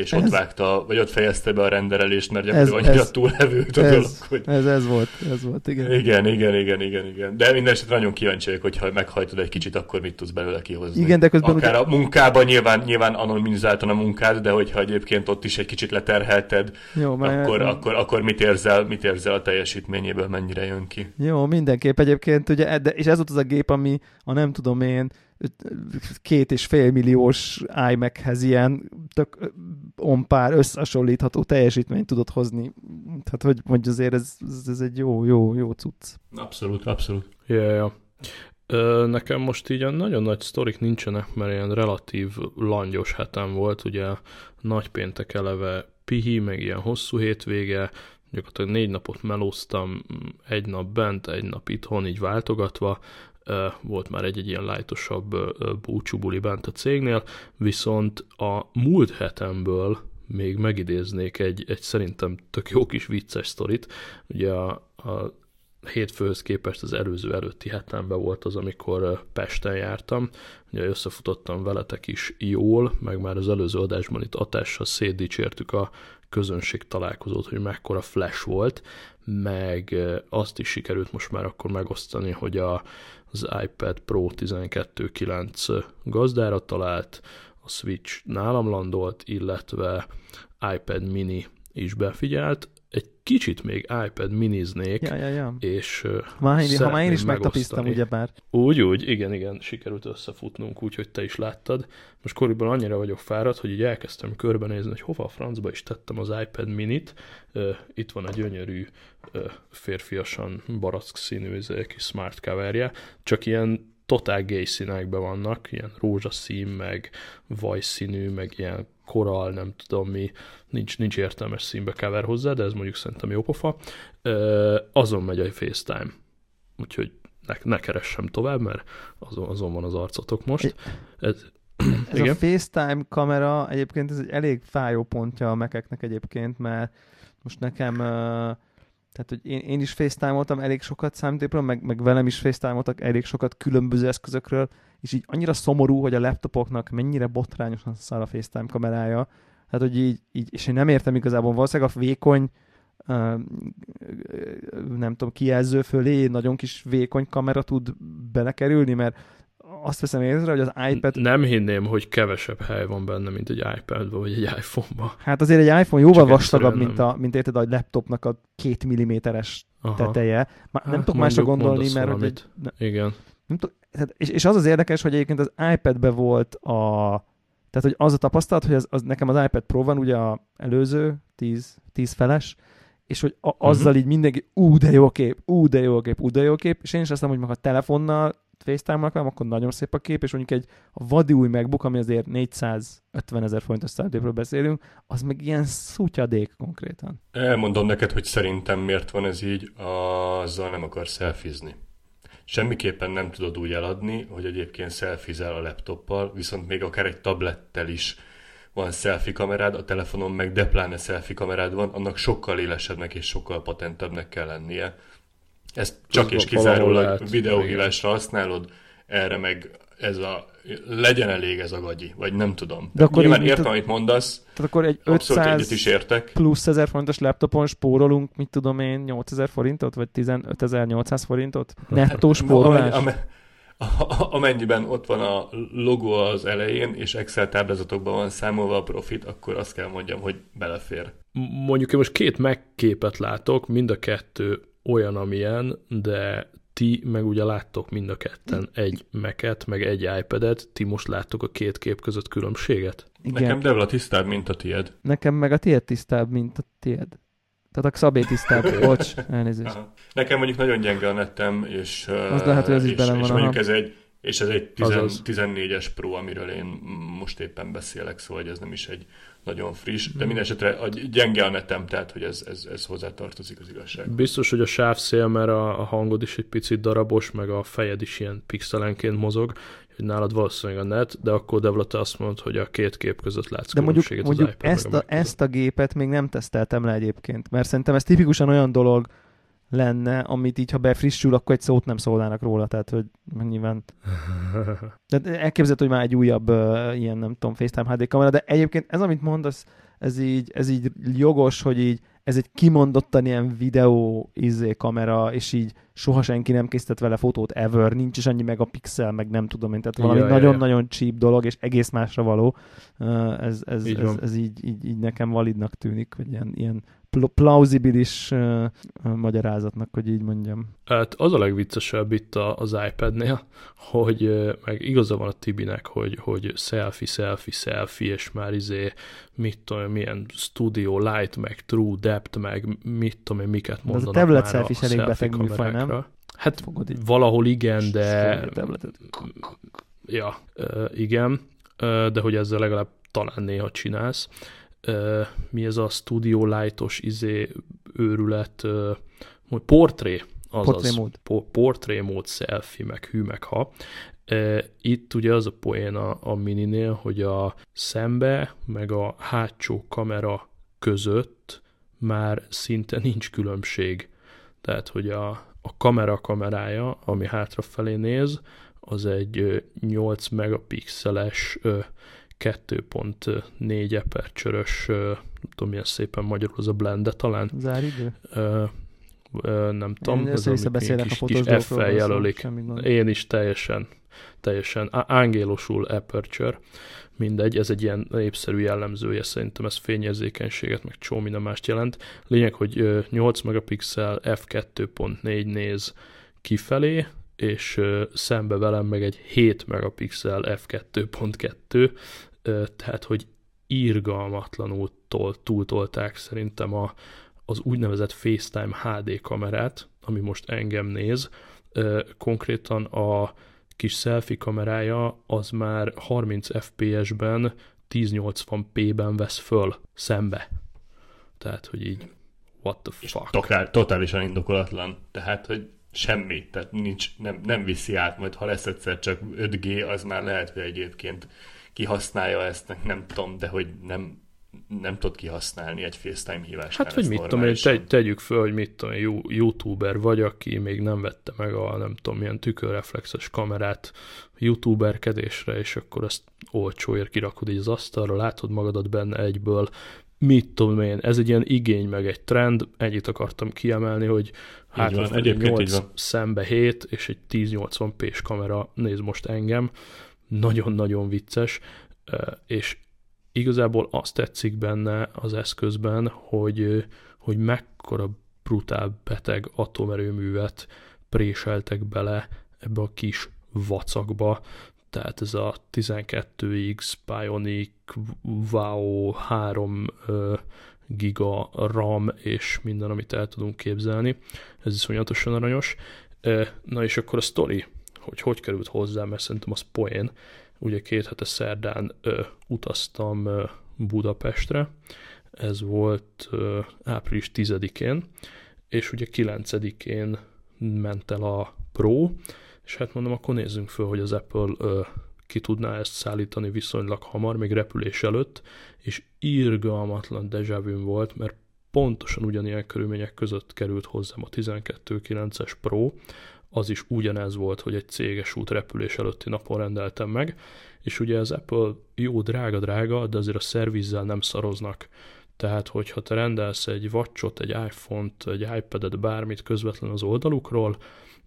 és ez, ott vágta, vagy ott fejezte be a renderelést, mert gyakorlatilag annyira ez, túlhevült a ez, dolog, hogy... Ez, ez volt, ez volt, igen. Igen, igen, igen, igen, igen. De minden esetre nagyon kíváncsi vagyok, hogyha meghajtod egy kicsit, akkor mit tudsz belőle kihozni. Igen, de közben Akár ugye... a munkában nyilván, nyilván anonimizáltan a munkád, de hogyha egyébként ott is egy kicsit leterhelted, Jó, akkor, akkor, akkor, akkor, mit, érzel, mit érzel a teljesítményéből, mennyire jön ki. Jó, mindenképp egyébként, ugye, de, és ez volt az a gép, ami a nem tudom én, két és fél milliós iMac-hez ilyen tök onpár összehasonlítható teljesítményt tudott hozni. Tehát, hogy, hogy azért ez, ez egy jó, jó, jó cucc. Abszolút, abszolút. Ja. Ö, nekem most így nagyon nagy sztorik nincsenek, mert ilyen relatív langyos hetem volt, ugye nagy péntek eleve pihi, meg ilyen hosszú hétvége, gyakorlatilag négy napot melóztam, egy nap bent, egy nap itthon, így váltogatva, volt már egy-egy ilyen lájtosabb búcsúbuli bent a cégnél, viszont a múlt hetemből még megidéznék egy, egy szerintem tök jó kis vicces sztorit. Ugye a, a hétfőhöz képest az előző előtti hetemben volt az, amikor Pesten jártam. Ugye összefutottam veletek is jól, meg már az előző adásban itt atással szétdicsértük a közönség találkozót, hogy mekkora flash volt, meg azt is sikerült most már akkor megosztani, hogy a, az iPad Pro 12.9 gazdára talált, a Switch nálam landolt, illetve iPad mini is befigyelt, egy kicsit még iPad miniznék, ja, ja, ja. és már én, Ha már én is megtapisztam, ugyebár. Úgy, úgy, igen, igen, sikerült összefutnunk, úgyhogy te is láttad. Most koriban annyira vagyok fáradt, hogy így elkezdtem körbenézni, hogy hova a francba is tettem az iPad minit. Itt van egy gyönyörű, férfiasan barack színű kis smart coverje, csak ilyen totál gay színekben vannak, ilyen rózsaszín, meg vajszínű, meg ilyen koral, nem tudom mi, nincs, nincs értelmes színbe kever hozzá, de ez mondjuk szerintem jó pofa. azon megy a FaceTime. Úgyhogy ne, ne keressem tovább, mert azon, azon van az arcotok most. Ez, ez igen? a FaceTime kamera egyébként ez egy elég fájó pontja a mekeknek egyébként, mert most nekem tehát, hogy én, én is FaceTime-oltam elég sokat számítógépről, meg, meg velem is FaceTime-oltak elég sokat különböző eszközökről, és így annyira szomorú, hogy a laptopoknak mennyire botrányosan száll a FaceTime kamerája. Tehát, hogy így, így, és én nem értem igazából, valószínűleg a vékony nem tudom, kijelző fölé nagyon kis vékony kamera tud belekerülni, mert azt veszem észre, hogy az iPad... Nem hinném, hogy kevesebb hely van benne, mint egy ipad vagy egy iPhone-ba. Hát azért egy iPhone jóval Csak vastagabb, mint, a, mint érted a laptopnak a két milliméteres Aha. teteje. Már nem hát, tudok másra gondolni, mert... Hogy egy, ne, Igen. Nem tudok, és, és az az érdekes, hogy egyébként az iPad-be volt a... Tehát, hogy az a tapasztalat, hogy az, az nekem az iPad Pro van, ugye a előző 10, 10 feles, és hogy a, azzal uh-huh. így mindenki, ú, de jó kép, ú, de jó kép, ú, de jó kép, és én is azt mondom, hogy meg a telefonnal FaceTime-nak velem, akkor nagyon szép a kép, és mondjuk egy a vadi új MacBook, ami azért 450 ezer forintos szállítőről beszélünk, az meg ilyen szutyadék konkrétan. Elmondom neked, hogy szerintem miért van ez így, azzal nem akar szelfizni. Semmiképpen nem tudod úgy eladni, hogy egyébként szelfizel a laptoppal, viszont még akár egy tablettel is van selfie kamerád, a telefonon meg de pláne selfie kamerád van, annak sokkal élesebbnek és sokkal patentebbnek kell lennie. Ezt csak és kizárólag videóhívásra használod, erre meg ez a legyen elég ez a gagyi, vagy nem tudom. De akkor Nyilván értem, amit mondasz, tehát akkor egy 500 is értek. plusz 1000 forintos laptopon spórolunk, mit tudom én, 8000 forintot, vagy 15800 forintot? Nettó hát, spórolás? amennyiben ott van a logó az elején, és Excel táblázatokban van számolva a profit, akkor azt kell mondjam, hogy belefér. Mondjuk én most két megképet látok, mind a kettő olyan, amilyen, de ti meg ugye láttok mind a ketten egy Mac-et, meg egy iPad-et, ti most láttok a két kép között különbséget? Igen. Nekem Devla tisztább, mint a tied. Nekem meg a tied tisztább, mint a tied. Tehát a Szabé tisztább, bocs, elnézést. Aha. Nekem mondjuk nagyon gyenge a nettem, és, az lehet, hogy ez is és, és van. És mondjuk ez egy És ez egy 10, 14-es Pro, amiről én most éppen beszélek, szóval ez nem is egy nagyon friss, de minden esetre a gyenge a netem, tehát hogy ez, ez, ez hozzá tartozik az igazság. Biztos, hogy a sávszél, mert a, a hangod is egy picit darabos, meg a fejed is ilyen pixelenként mozog, hogy nálad valószínűleg a net, de akkor Devla azt mondta, hogy a két kép között látsz De mondjuk, mondjuk ezt, a, ezt a gépet még nem teszteltem le egyébként, mert szerintem ez tipikusan olyan dolog, lenne, amit így, ha befrissül, akkor egy szót nem szólnának róla, tehát, hogy nyilván... De elképzelhető, hogy már egy újabb uh, ilyen, nem tudom, FaceTime HD kamera, de egyébként ez, amit mondasz, ez így, ez így jogos, hogy így ez egy kimondottan ilyen videó izé kamera, és így soha senki nem készített vele fotót ever, nincs is annyi megapixel, meg nem tudom én, tehát valami nagyon-nagyon ja, ja. cheap dolog, és egész másra való. Uh, ez, ez, így ez, ez, így, így, így, nekem validnak tűnik, hogy ilyen, ilyen plausibilis uh, magyarázatnak, hogy így mondjam. Hát az a legviccesebb itt az iPad-nél, hogy meg igaza van a Tibinek, hogy, hogy selfie, selfie, selfie, és már izé, mit tudom, milyen Studio Light, meg True Depth, meg mit tudom én, miket mondanak az a tablet selfie is elég beteg műfaj, nem? Hát Fogod valahol igen, de... Ja, igen, de hogy ezzel legalább talán néha csinálsz mi ez a Studio Lightos izé őrület, hogy portré, azaz, portré mód. Po- portré mód, selfie, meg hű, meg ha. Itt ugye az a poén a, a mininél, hogy a szembe, meg a hátsó kamera között már szinte nincs különbség. Tehát, hogy a, a kamera kamerája, ami hátrafelé néz, az egy 8 megapixeles 2.4 epercsörös, nem tudom milyen szépen magyarul az a blende talán. Záridő? Ö, ö, nem tudom. Én beszélek kis, a kis F-fel jelölik. Én is teljesen, teljesen ángélosul aperture. Mindegy, ez egy ilyen népszerű jellemzője, szerintem ez fényérzékenységet, meg csó minden mást jelent. Lényeg, hogy 8 megapixel f2.4 néz kifelé, és szembe velem meg egy 7 megapixel f2.2, tehát hogy írgalmatlanul tol, túltolták szerintem a, az úgynevezett FaceTime HD kamerát, ami most engem néz, konkrétan a kis selfie kamerája az már 30 fps-ben 1080p-ben vesz föl szembe. Tehát, hogy így what the fuck. Totál, totálisan indokolatlan. Tehát, hogy semmi, tehát nincs, nem, nem viszi át, majd ha lesz egyszer csak 5G, az már lehet, hogy egyébként kihasználja ezt, nem tudom, de hogy nem, nem tud kihasználni egy FaceTime hívást. Hát, hogy mit tudom én, te, tegyük föl, hogy mit tudom én, youtuber vagy, aki még nem vette meg a, nem tudom, milyen tükörreflexes kamerát youtuberkedésre, és akkor ezt olcsóért kirakod így az asztalra, látod magadat benne egyből, mit tudom én, ez egy ilyen igény, meg egy trend, ennyit akartam kiemelni, hogy hát van, 8 szembe 7, és egy 1080p-s kamera néz most engem, nagyon-nagyon vicces, és igazából azt tetszik benne az eszközben, hogy, hogy mekkora brutál beteg atomerőművet préseltek bele ebbe a kis vacakba, tehát ez a 12X Bionic Wow 3 giga RAM és minden, amit el tudunk képzelni. Ez iszonyatosan aranyos. Na és akkor a story hogy hogy került hozzá, mert szerintem az poén. Ugye két hete szerdán ö, utaztam ö, Budapestre, ez volt ö, április 10-én, és ugye 9-én ment el a Pro, és hát mondom, akkor nézzünk föl, hogy az Apple ö, ki tudná ezt szállítani viszonylag hamar, még repülés előtt, és irgalmatlan dejavűm volt, mert pontosan ugyanilyen körülmények között került hozzám a 12.9-es Pro, az is ugyanez volt, hogy egy céges út repülés előtti napon rendeltem meg, és ugye az Apple jó drága-drága, de azért a szervizzel nem szaroznak. Tehát, hogyha te rendelsz egy watchot, egy iPhone-t, egy iPad-et, bármit közvetlen az oldalukról,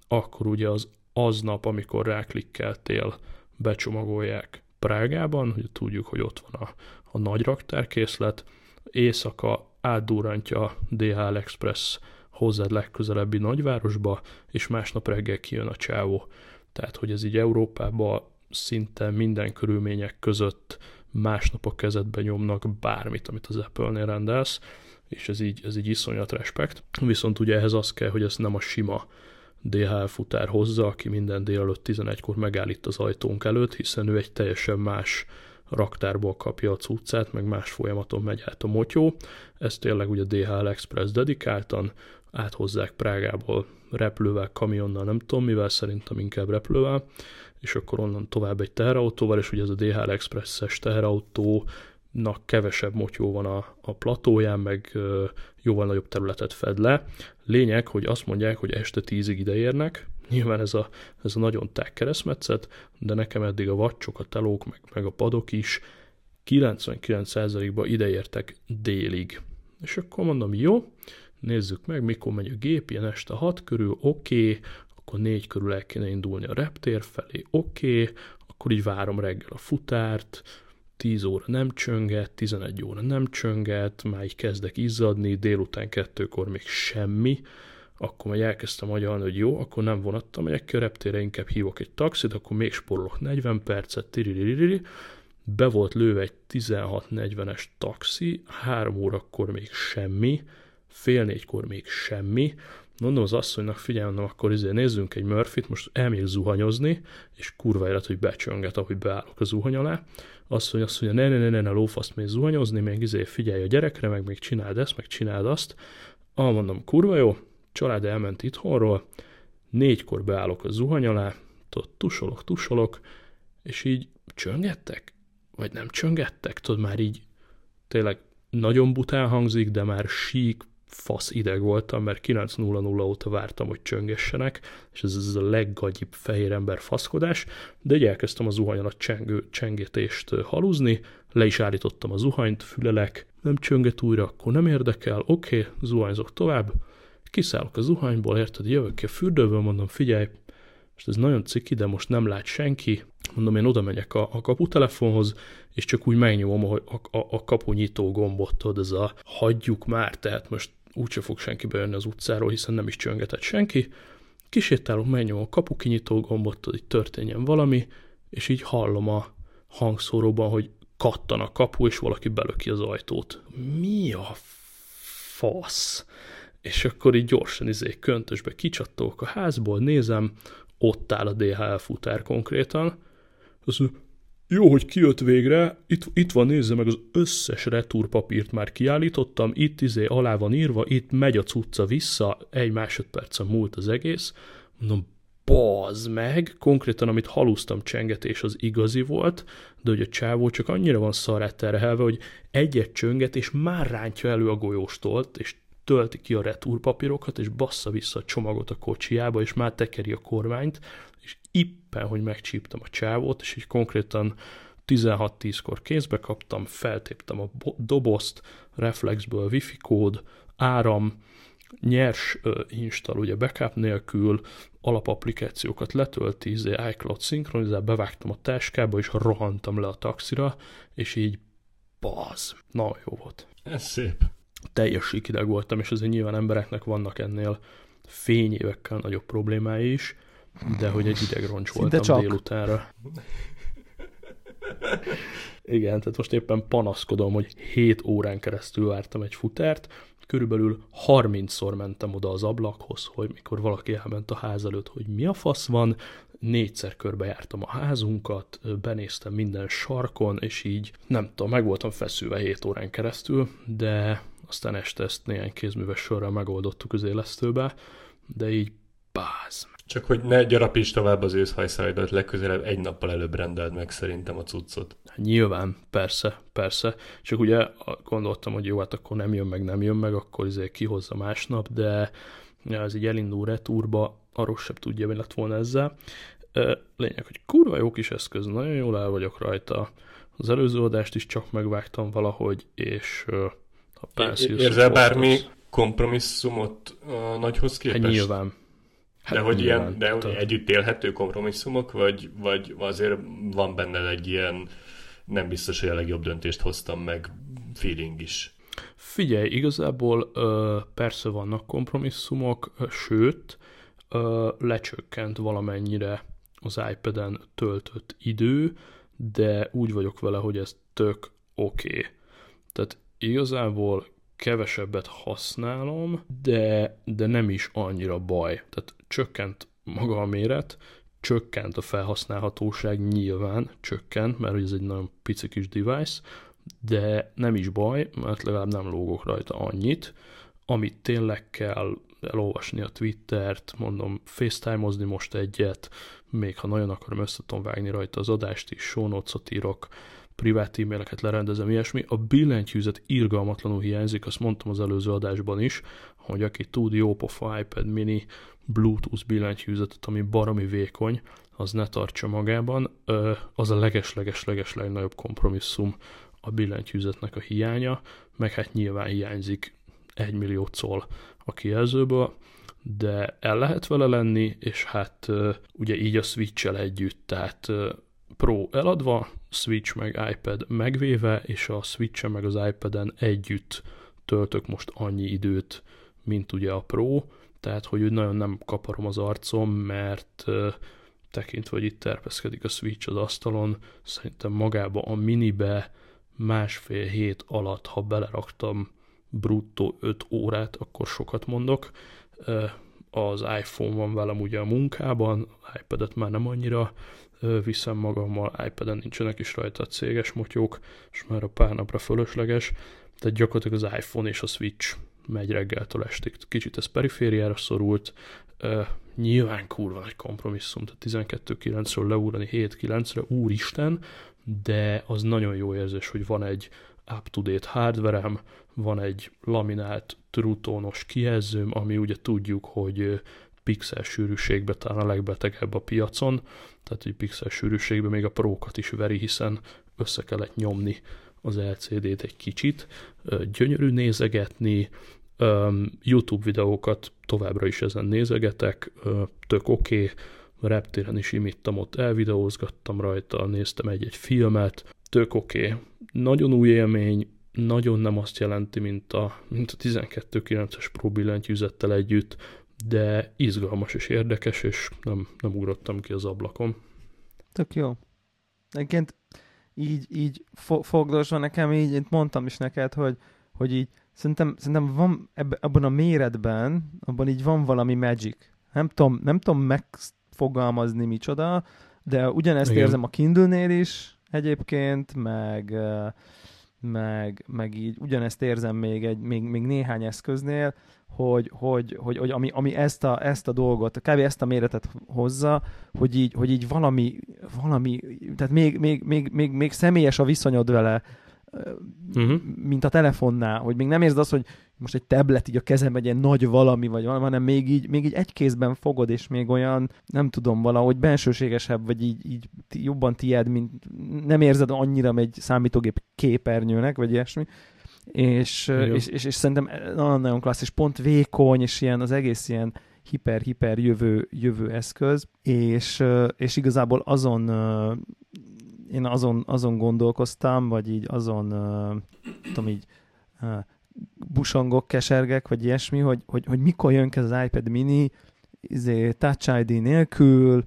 akkor ugye az aznap, amikor ráklikkeltél, becsomagolják Prágában, hogy tudjuk, hogy ott van a, a nagy raktárkészlet, éjszaka átdurrantja DHL Express hozzád legközelebbi nagyvárosba, és másnap reggel kijön a csávó. Tehát, hogy ez így Európában szinte minden körülmények között másnap a kezedbe nyomnak bármit, amit az Apple-nél rendelsz, és ez így, ez így iszonyat respekt. Viszont ugye ehhez az kell, hogy ez nem a sima DHL futár hozza, aki minden délelőtt 11-kor megáll itt az ajtónk előtt, hiszen ő egy teljesen más raktárból kapja a cuccát, meg más folyamaton megy át a motyó. Ez tényleg ugye DHL Express dedikáltan, áthozzák Prágából repülővel, kamionnal, nem tudom mivel, szerintem inkább repülővel, és akkor onnan tovább egy teherautóval, és ugye ez a DHL Express-es teherautónak kevesebb motyó van a, a platóján, meg ö, jóval nagyobb területet fed le. Lényeg, hogy azt mondják, hogy este tízig ideérnek, nyilván ez a, ez a nagyon tág keresztmetszet, de nekem eddig a vacsok, a telók, meg, meg a padok is 99%-ba ideértek délig. És akkor mondom, jó, nézzük meg, mikor megy a gép, ilyen este 6 körül, oké, okay, akkor 4 körül el kéne indulni a reptér felé, oké, okay, akkor így várom reggel a futárt, 10 óra nem csönget, 11 óra nem csönget, már így kezdek izzadni, délután kettőkor még semmi, akkor majd elkezdtem agyalni, hogy jó, akkor nem vonattam megyek ki a reptére, inkább hívok egy taxit, akkor még sporolok 40 percet, tiriririri, be volt lőve egy 16-40-es taxi, három órakor még semmi, fél négykor még semmi, mondom az asszonynak, figyelj, mondom, akkor izé nézzünk egy Murphy-t, most elmegyek zuhanyozni, és kurva élet, hogy becsönget, ahogy beállok a zuhany alá. Mondja, azt mondja, ne, ne, ne, ne, ne lófaszt még zuhanyozni, még izé figyelj a gyerekre, meg még csináld ezt, meg csináld azt. Ah, mondom, kurva jó, család elment itthonról, négykor beállok a zuhany alá, tudod, tusolok, tusolok, és így csöngettek? Vagy nem csöngettek? Tudod, már így tényleg nagyon bután hangzik, de már sík, fasz ideg voltam, mert 9.00 óta vártam, hogy csöngessenek, és ez, ez a leggagyibb fehér ember faszkodás, de egy elkezdtem a zuhany alatt csengő, csengétést haluzni, le is állítottam a zuhanyt, fülelek, nem csönget újra, akkor nem érdekel, oké, okay, zuhanyzok tovább, kiszállok a zuhanyból, érted, jövök ki a fürdőből, mondom, figyelj, most ez nagyon ciki, de most nem lát senki, mondom, én oda megyek a, a kaputelefonhoz, és csak úgy megnyomom a, a, a kapunyító gombot, tudod, ez a hagyjuk már, tehát most úgyse fog senki bejönni az utcáról, hiszen nem is csöngetett senki. Kisétálok, megnyomom a kapukinyitó gombot, hogy történjen valami, és így hallom a hangszóróban, hogy kattan a kapu, és valaki belöki az ajtót. Mi a fasz? És akkor így gyorsan izé köntösbe kicsatolok a házból, nézem, ott áll a DHL futár konkrétan. Azt mondja, jó, hogy kijött végre, itt, itt van, nézze meg, az összes retúrpapírt már kiállítottam, itt izé alá van írva, itt megy a cucca vissza, egy másodpercen múlt az egész. Mondom, bazd meg, konkrétan amit halusztam csengetés az igazi volt, de hogy a csávó csak annyira van szarát terhelve, hogy egyet csönget, és már rántja elő a golyóstolt, és tölti ki a retúrpapírokat, és bassza vissza a csomagot a kocsiába, és már tekeri a kormányt, éppen, hogy megcsíptem a csávót, és így konkrétan 16-10-kor kézbe kaptam, feltéptem a dobozt, reflexből wifi kód, áram, nyers install, ugye backup nélkül, alapapplikációkat letölti, izé, iCloud szinkronizál, bevágtam a táskába, és rohantam le a taxira, és így baz, na jó volt. Ez szép. Teljes sikideg voltam, és azért nyilván embereknek vannak ennél fényévekkel nagyobb problémái is, de hogy egy idegroncs voltam csak. délutánra. Igen, tehát most éppen panaszkodom, hogy 7 órán keresztül vártam egy futárt, körülbelül 30-szor mentem oda az ablakhoz, hogy mikor valaki elment a ház előtt, hogy mi a fasz van, négyszer körbejártam a házunkat, benéztem minden sarkon, és így nem tudom, meg voltam feszülve 7 órán keresztül, de aztán este ezt néhány kézműves sorral megoldottuk az élesztőbe, de így báz. Csak hogy ne gyarapíts tovább az őszhajszáidat, legközelebb egy nappal előbb rendeld meg szerintem a cuccot. Nyilván, persze, persze. Csak ugye gondoltam, hogy jó, hát akkor nem jön meg, nem jön meg, akkor azért kihozza másnap, de ez így elindul retúrba, arról sem tudja, mi lett volna ezzel. Lényeg, hogy kurva jó kis eszköz, nagyon jól el vagyok rajta. Az előző adást is csak megvágtam valahogy, és a Perseus Érzel bármi kompromisszumot a nagyhoz képest? Hát nyilván, Hát de hogy ilyen, de tehát... együtt élhető kompromisszumok, vagy, vagy azért van benne egy ilyen nem biztos, hogy a legjobb döntést hoztam meg feeling is. Figyelj, igazából persze vannak kompromisszumok, sőt, lecsökkent valamennyire az iPad-en töltött idő, de úgy vagyok vele, hogy ez tök oké. Okay. Tehát igazából kevesebbet használom, de, de nem is annyira baj. Tehát csökkent maga a méret, csökkent a felhasználhatóság, nyilván csökkent, mert ez egy nagyon pici kis device, de nem is baj, mert legalább nem lógok rajta annyit, amit tényleg kell elolvasni a Twittert, mondom, facetime-ozni most egyet, még ha nagyon akarom, össze tudom vágni rajta az adást is, show notes írok, privát e-maileket lerendezem, ilyesmi. A billentyűzet irgalmatlanul hiányzik, azt mondtam az előző adásban is, hogy aki tud jó pofa iPad mini Bluetooth billentyűzetet, ami baromi vékony, az ne tartsa magában, az a leges-leges-leges legnagyobb kompromisszum a billentyűzetnek a hiánya, meg hát nyilván hiányzik egy millió coll a kijelzőből, de el lehet vele lenni, és hát ugye így a Switch-el együtt, tehát Pro eladva, Switch meg iPad megvéve, és a switch meg az iPad-en együtt töltök most annyi időt, mint ugye a Pro, tehát hogy úgy nagyon nem kaparom az arcom, mert tekintve, hogy itt terpeszkedik a Switch az asztalon, szerintem magába a minibe másfél hét alatt, ha beleraktam bruttó 5 órát, akkor sokat mondok. Az iPhone van velem ugye a munkában, iPad-et már nem annyira viszem magammal, iPad-en nincsenek is rajta céges motyók, és már a pár napra fölösleges, tehát gyakorlatilag az iPhone és a Switch megy reggeltől estig. Kicsit ez perifériára szorult, nyilván kurva nagy kompromisszum, tehát 12.9-ről leúrani 7.9-re, úristen, de az nagyon jó érzés, hogy van egy up-to-date hardverem, van egy laminált trutónos kijelzőm, ami ugye tudjuk, hogy pixel sűrűségben talán a legbetegebb a piacon, tehát hogy pixel sűrűségben még a prókat is veri, hiszen össze kellett nyomni az LCD-t egy kicsit, gyönyörű nézegetni, YouTube videókat továbbra is ezen nézegetek, tök oké, okay. reptéren is imittam, ott elvideózgattam rajta, néztem egy-egy filmet, tök oké. Okay. Nagyon új élmény, nagyon nem azt jelenti, mint a, mint a 12.9-es Pro billentyűzettel együtt, de izgalmas és érdekes, és nem, nem ugrottam ki az ablakon. Tök jó. Egyébként így, így fo- fogdosva nekem így, én mondtam is neked, hogy, hogy így szerintem, szerintem van ebben, abban a méretben, abban így van valami magic. Nem tudom, nem tudom megfogalmazni micsoda, de ugyanezt Igen. érzem a Kindle-nél is egyébként, meg, meg, meg így ugyanezt érzem még, egy, még, még néhány eszköznél, hogy, hogy, hogy, hogy ami, ami ezt, a, ezt a dolgot, kb. ezt a méretet hozza, hogy így, hogy így valami, valami tehát még, még, még, még, még személyes a viszonyod vele, uh-huh. mint a telefonnál, hogy még nem érzed azt, hogy most egy tablet így a kezembe egy ilyen nagy valami, vagy valami, hanem még így, még így egy kézben fogod, és még olyan, nem tudom, valahogy bensőségesebb, vagy így, így jobban tied, mint nem érzed annyira egy számítógép képernyőnek, vagy ilyesmi, és, és, és, és szerintem nagyon-nagyon klassz, és pont vékony, és ilyen az egész ilyen hiper-hiper jövő, jövő eszköz, és, és igazából azon én azon, azon gondolkoztam, vagy így azon tudom így busongok, kesergek, vagy ilyesmi, hogy, hogy, hogy mikor jön ez az iPad mini, izé, Touch ID nélkül,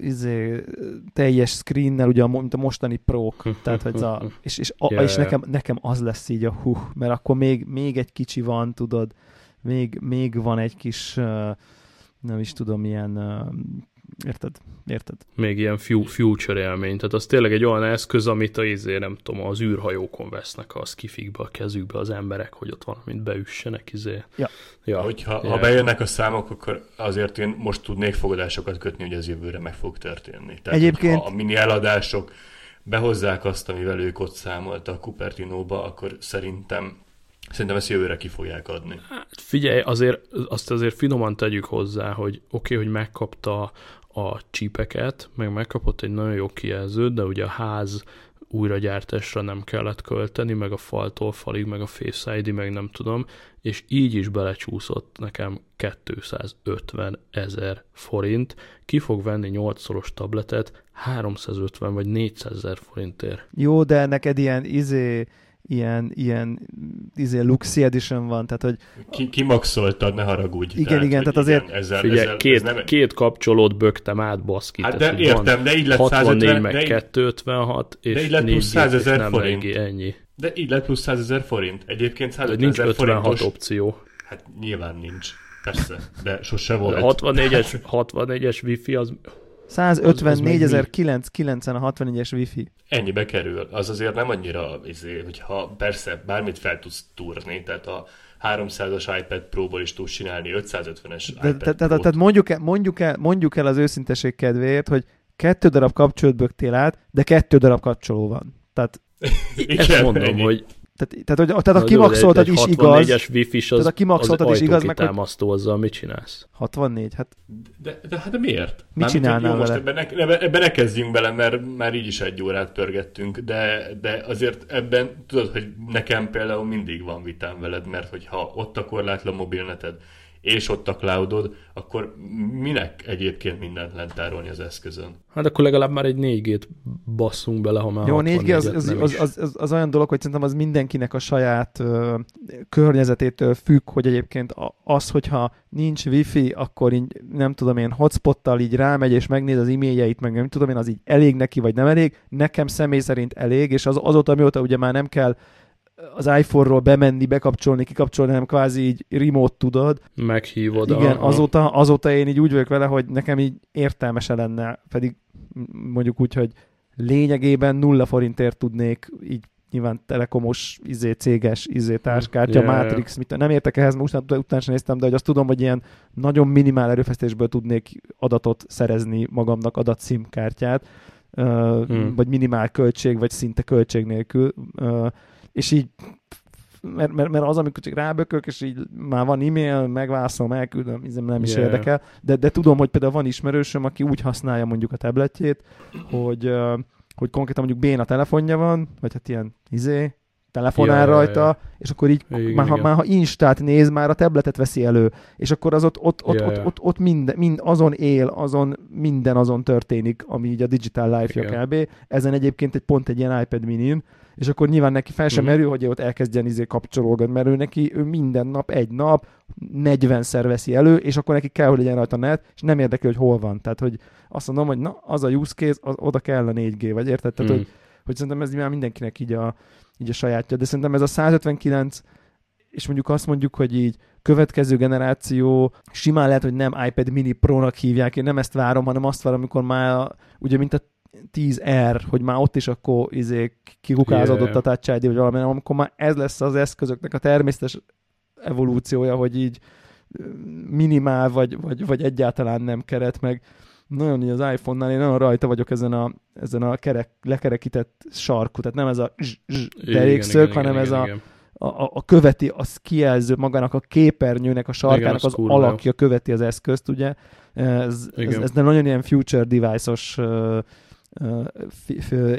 izé, teljes screennel, ugye, mint a mostani pro tehát, hogy a, és, és, a, yeah, és nekem, nekem az lesz így a hú, mert akkor még, még egy kicsi van, tudod, még, még van egy kis, nem is tudom, ilyen Érted? Érted? Még ilyen future élmény. Tehát az tényleg egy olyan eszköz, amit a izé, nem tudom, az űrhajókon vesznek a skifikbe a kezükbe az emberek, hogy ott valamit beüssenek, izé. Ja. ja. Hogyha, ja. ha bejönnek a számok, akkor azért én most tudnék fogadásokat kötni, hogy ez jövőre meg fog történni. Tehát, Egyébként... A mini eladások behozzák azt, amivel ők ott számoltak a Cupertino-ba, akkor szerintem Szerintem ezt jövőre ki fogják adni. Hát figyelj, azért, azt azért finoman tegyük hozzá, hogy oké, okay, hogy megkapta a csípeket, meg megkapott egy nagyon jó kijelzőt, de ugye a ház újragyártásra nem kellett költeni, meg a faltól falig, meg a Face ID, meg nem tudom, és így is belecsúszott nekem 250 ezer forint. Ki fog venni 8-szoros tabletet 350 vagy 400 ezer forintért? Jó, de neked ilyen izé ilyen, ilyen izé Luxi Edition van, tehát hogy... Ki, kimaxoltad, ne haragudj. Igen, tehát, igen, tehát azért... Igen, ezzel, Figyelj, ezzel, két, ez nem... két kapcsolót bögtem át, baszki. Hát de értem, de így lett 64 meg 256, és de így lett plusz 100 ezer forint. Ennyi. De így lett plusz 100 ezer forint. Egyébként 100 ezer nincs 56 forintos... opció. Hát nyilván nincs. Persze, de sose volt. 64-es, 64-es wifi az 154.990 a 64-es wifi. Ennyibe kerül. Az azért nem annyira, izé, hogyha persze bármit fel tudsz túrni, tehát a 300-as iPad Pro-ból is tudsz csinálni 550-es De, iPad te, te, Pro-t. tehát mondjuk el, mondjuk, el, mondjuk el az őszinteség kedvéért, hogy kettő darab kapcsolót bögtél át, de kettő darab kapcsoló van. Tehát, ezt mondom, ennyi. hogy tehát, tehát, hogy, tehát a kimaxoltad egy is 64-es igaz. wifi is Tehát az, a kimaxoltad az is igaz, meg hogy- ajtókitámasztó, azzal mit csinálsz? 64, hát De, de, hát de miért? Mit Mármint, csinálnál jó, most vele? ebben ne, ebben, ebben ne kezdjünk bele, mert már így is egy órát pörgettünk, de, de azért ebben tudod, hogy nekem például mindig van vitám veled, mert hogyha ott a korlátlan mobilneted, és ott a cloudod, akkor minek egyébként mindent lentárolni az eszközön? Hát akkor legalább már egy 4G-t basszunk bele, ha már Jó, 4G az, 64-et az, az, az, az, az olyan dolog, hogy szerintem az mindenkinek a saját ö, környezetétől függ, hogy egyébként az, hogyha nincs wifi, akkor így, nem tudom én, hotspottal így rámegy és megnéz az e-mailjeit, meg nem tudom én, az így elég neki, vagy nem elég. Nekem személy szerint elég, és az, azóta, mióta ugye már nem kell az iPhone-ról bemenni, bekapcsolni, kikapcsolni, hanem kvázi így remote tudod. Meghívod Igen, a, azóta, azóta én így úgy vagyok vele, hogy nekem így értelmese lenne, pedig mondjuk úgy, hogy lényegében nulla forintért tudnék így nyilván telekomos, izé, céges, izé, társkártya, ja. Matrix, mit, nem értek ehhez, most utána, sem néztem, de hogy azt tudom, hogy ilyen nagyon minimál erőfeszítésből tudnék adatot szerezni magamnak, adatszimkártyát, uh, Hmm. vagy minimál költség, vagy szinte költség nélkül, és így mert, mert, mert az, amikor csak rábökök, és így már van e-mail, megválaszolom, elküldöm, nem is Yeah. érdekel, de, de tudom, hogy például van ismerősöm, aki úgy használja mondjuk a tabletjét, hogy, hogy konkrétan mondjuk béna telefonja van, vagy hát ilyen izé, telefonál Ja, ja, rajta, ja. és akkor így, Igen, már, ha, igen. már ha Instát néz, már a tabletet veszi elő, és akkor az ott, ott, ott, Ja, ott, ja. ott, ott minden, mind, azon él, azon minden azon történik, ami így a digital life-ja kb. Ezen egyébként egy pont egy ilyen iPad mini és akkor nyilván neki fel sem Mhm. merül, hogy ott elkezdjen izé kapcsolódni, mert ő neki ő minden nap, egy nap 40-szer veszi elő, és akkor neki kell, hogy legyen rajta net, és nem érdekel, hogy hol van. Tehát, hogy azt mondom, hogy na, az a use case, az, oda kell a 4G, vagy érted? Tehát, Hmm. hogy, hogy szerintem ez már mindenkinek így a, így a sajátja. De szerintem ez a 159 és mondjuk azt mondjuk, hogy így következő generáció simán lehet, hogy nem iPad mini Pro-nak hívják, én nem ezt várom, hanem azt várom, amikor már ugye mint a 10R, hogy már ott is akkor izé kikukázódott Yeah. a Touch ID, vagy valami, amikor már ez lesz az eszközöknek a természetes evolúciója, hogy így minimál, vagy, vagy, vagy egyáltalán nem keret, meg nagyon így az iPhone-nál én nagyon rajta vagyok ezen a, ezen a kerek, lekerekített sarkú, tehát nem ez a zs, zs derékszög, hanem ez a, igen. a, a, a követi, az kijelző magának a képernyőnek, a sarkának az az jó. alakja követi az eszközt, ugye. Ez, ez, Igen. ez nagyon ilyen future device-os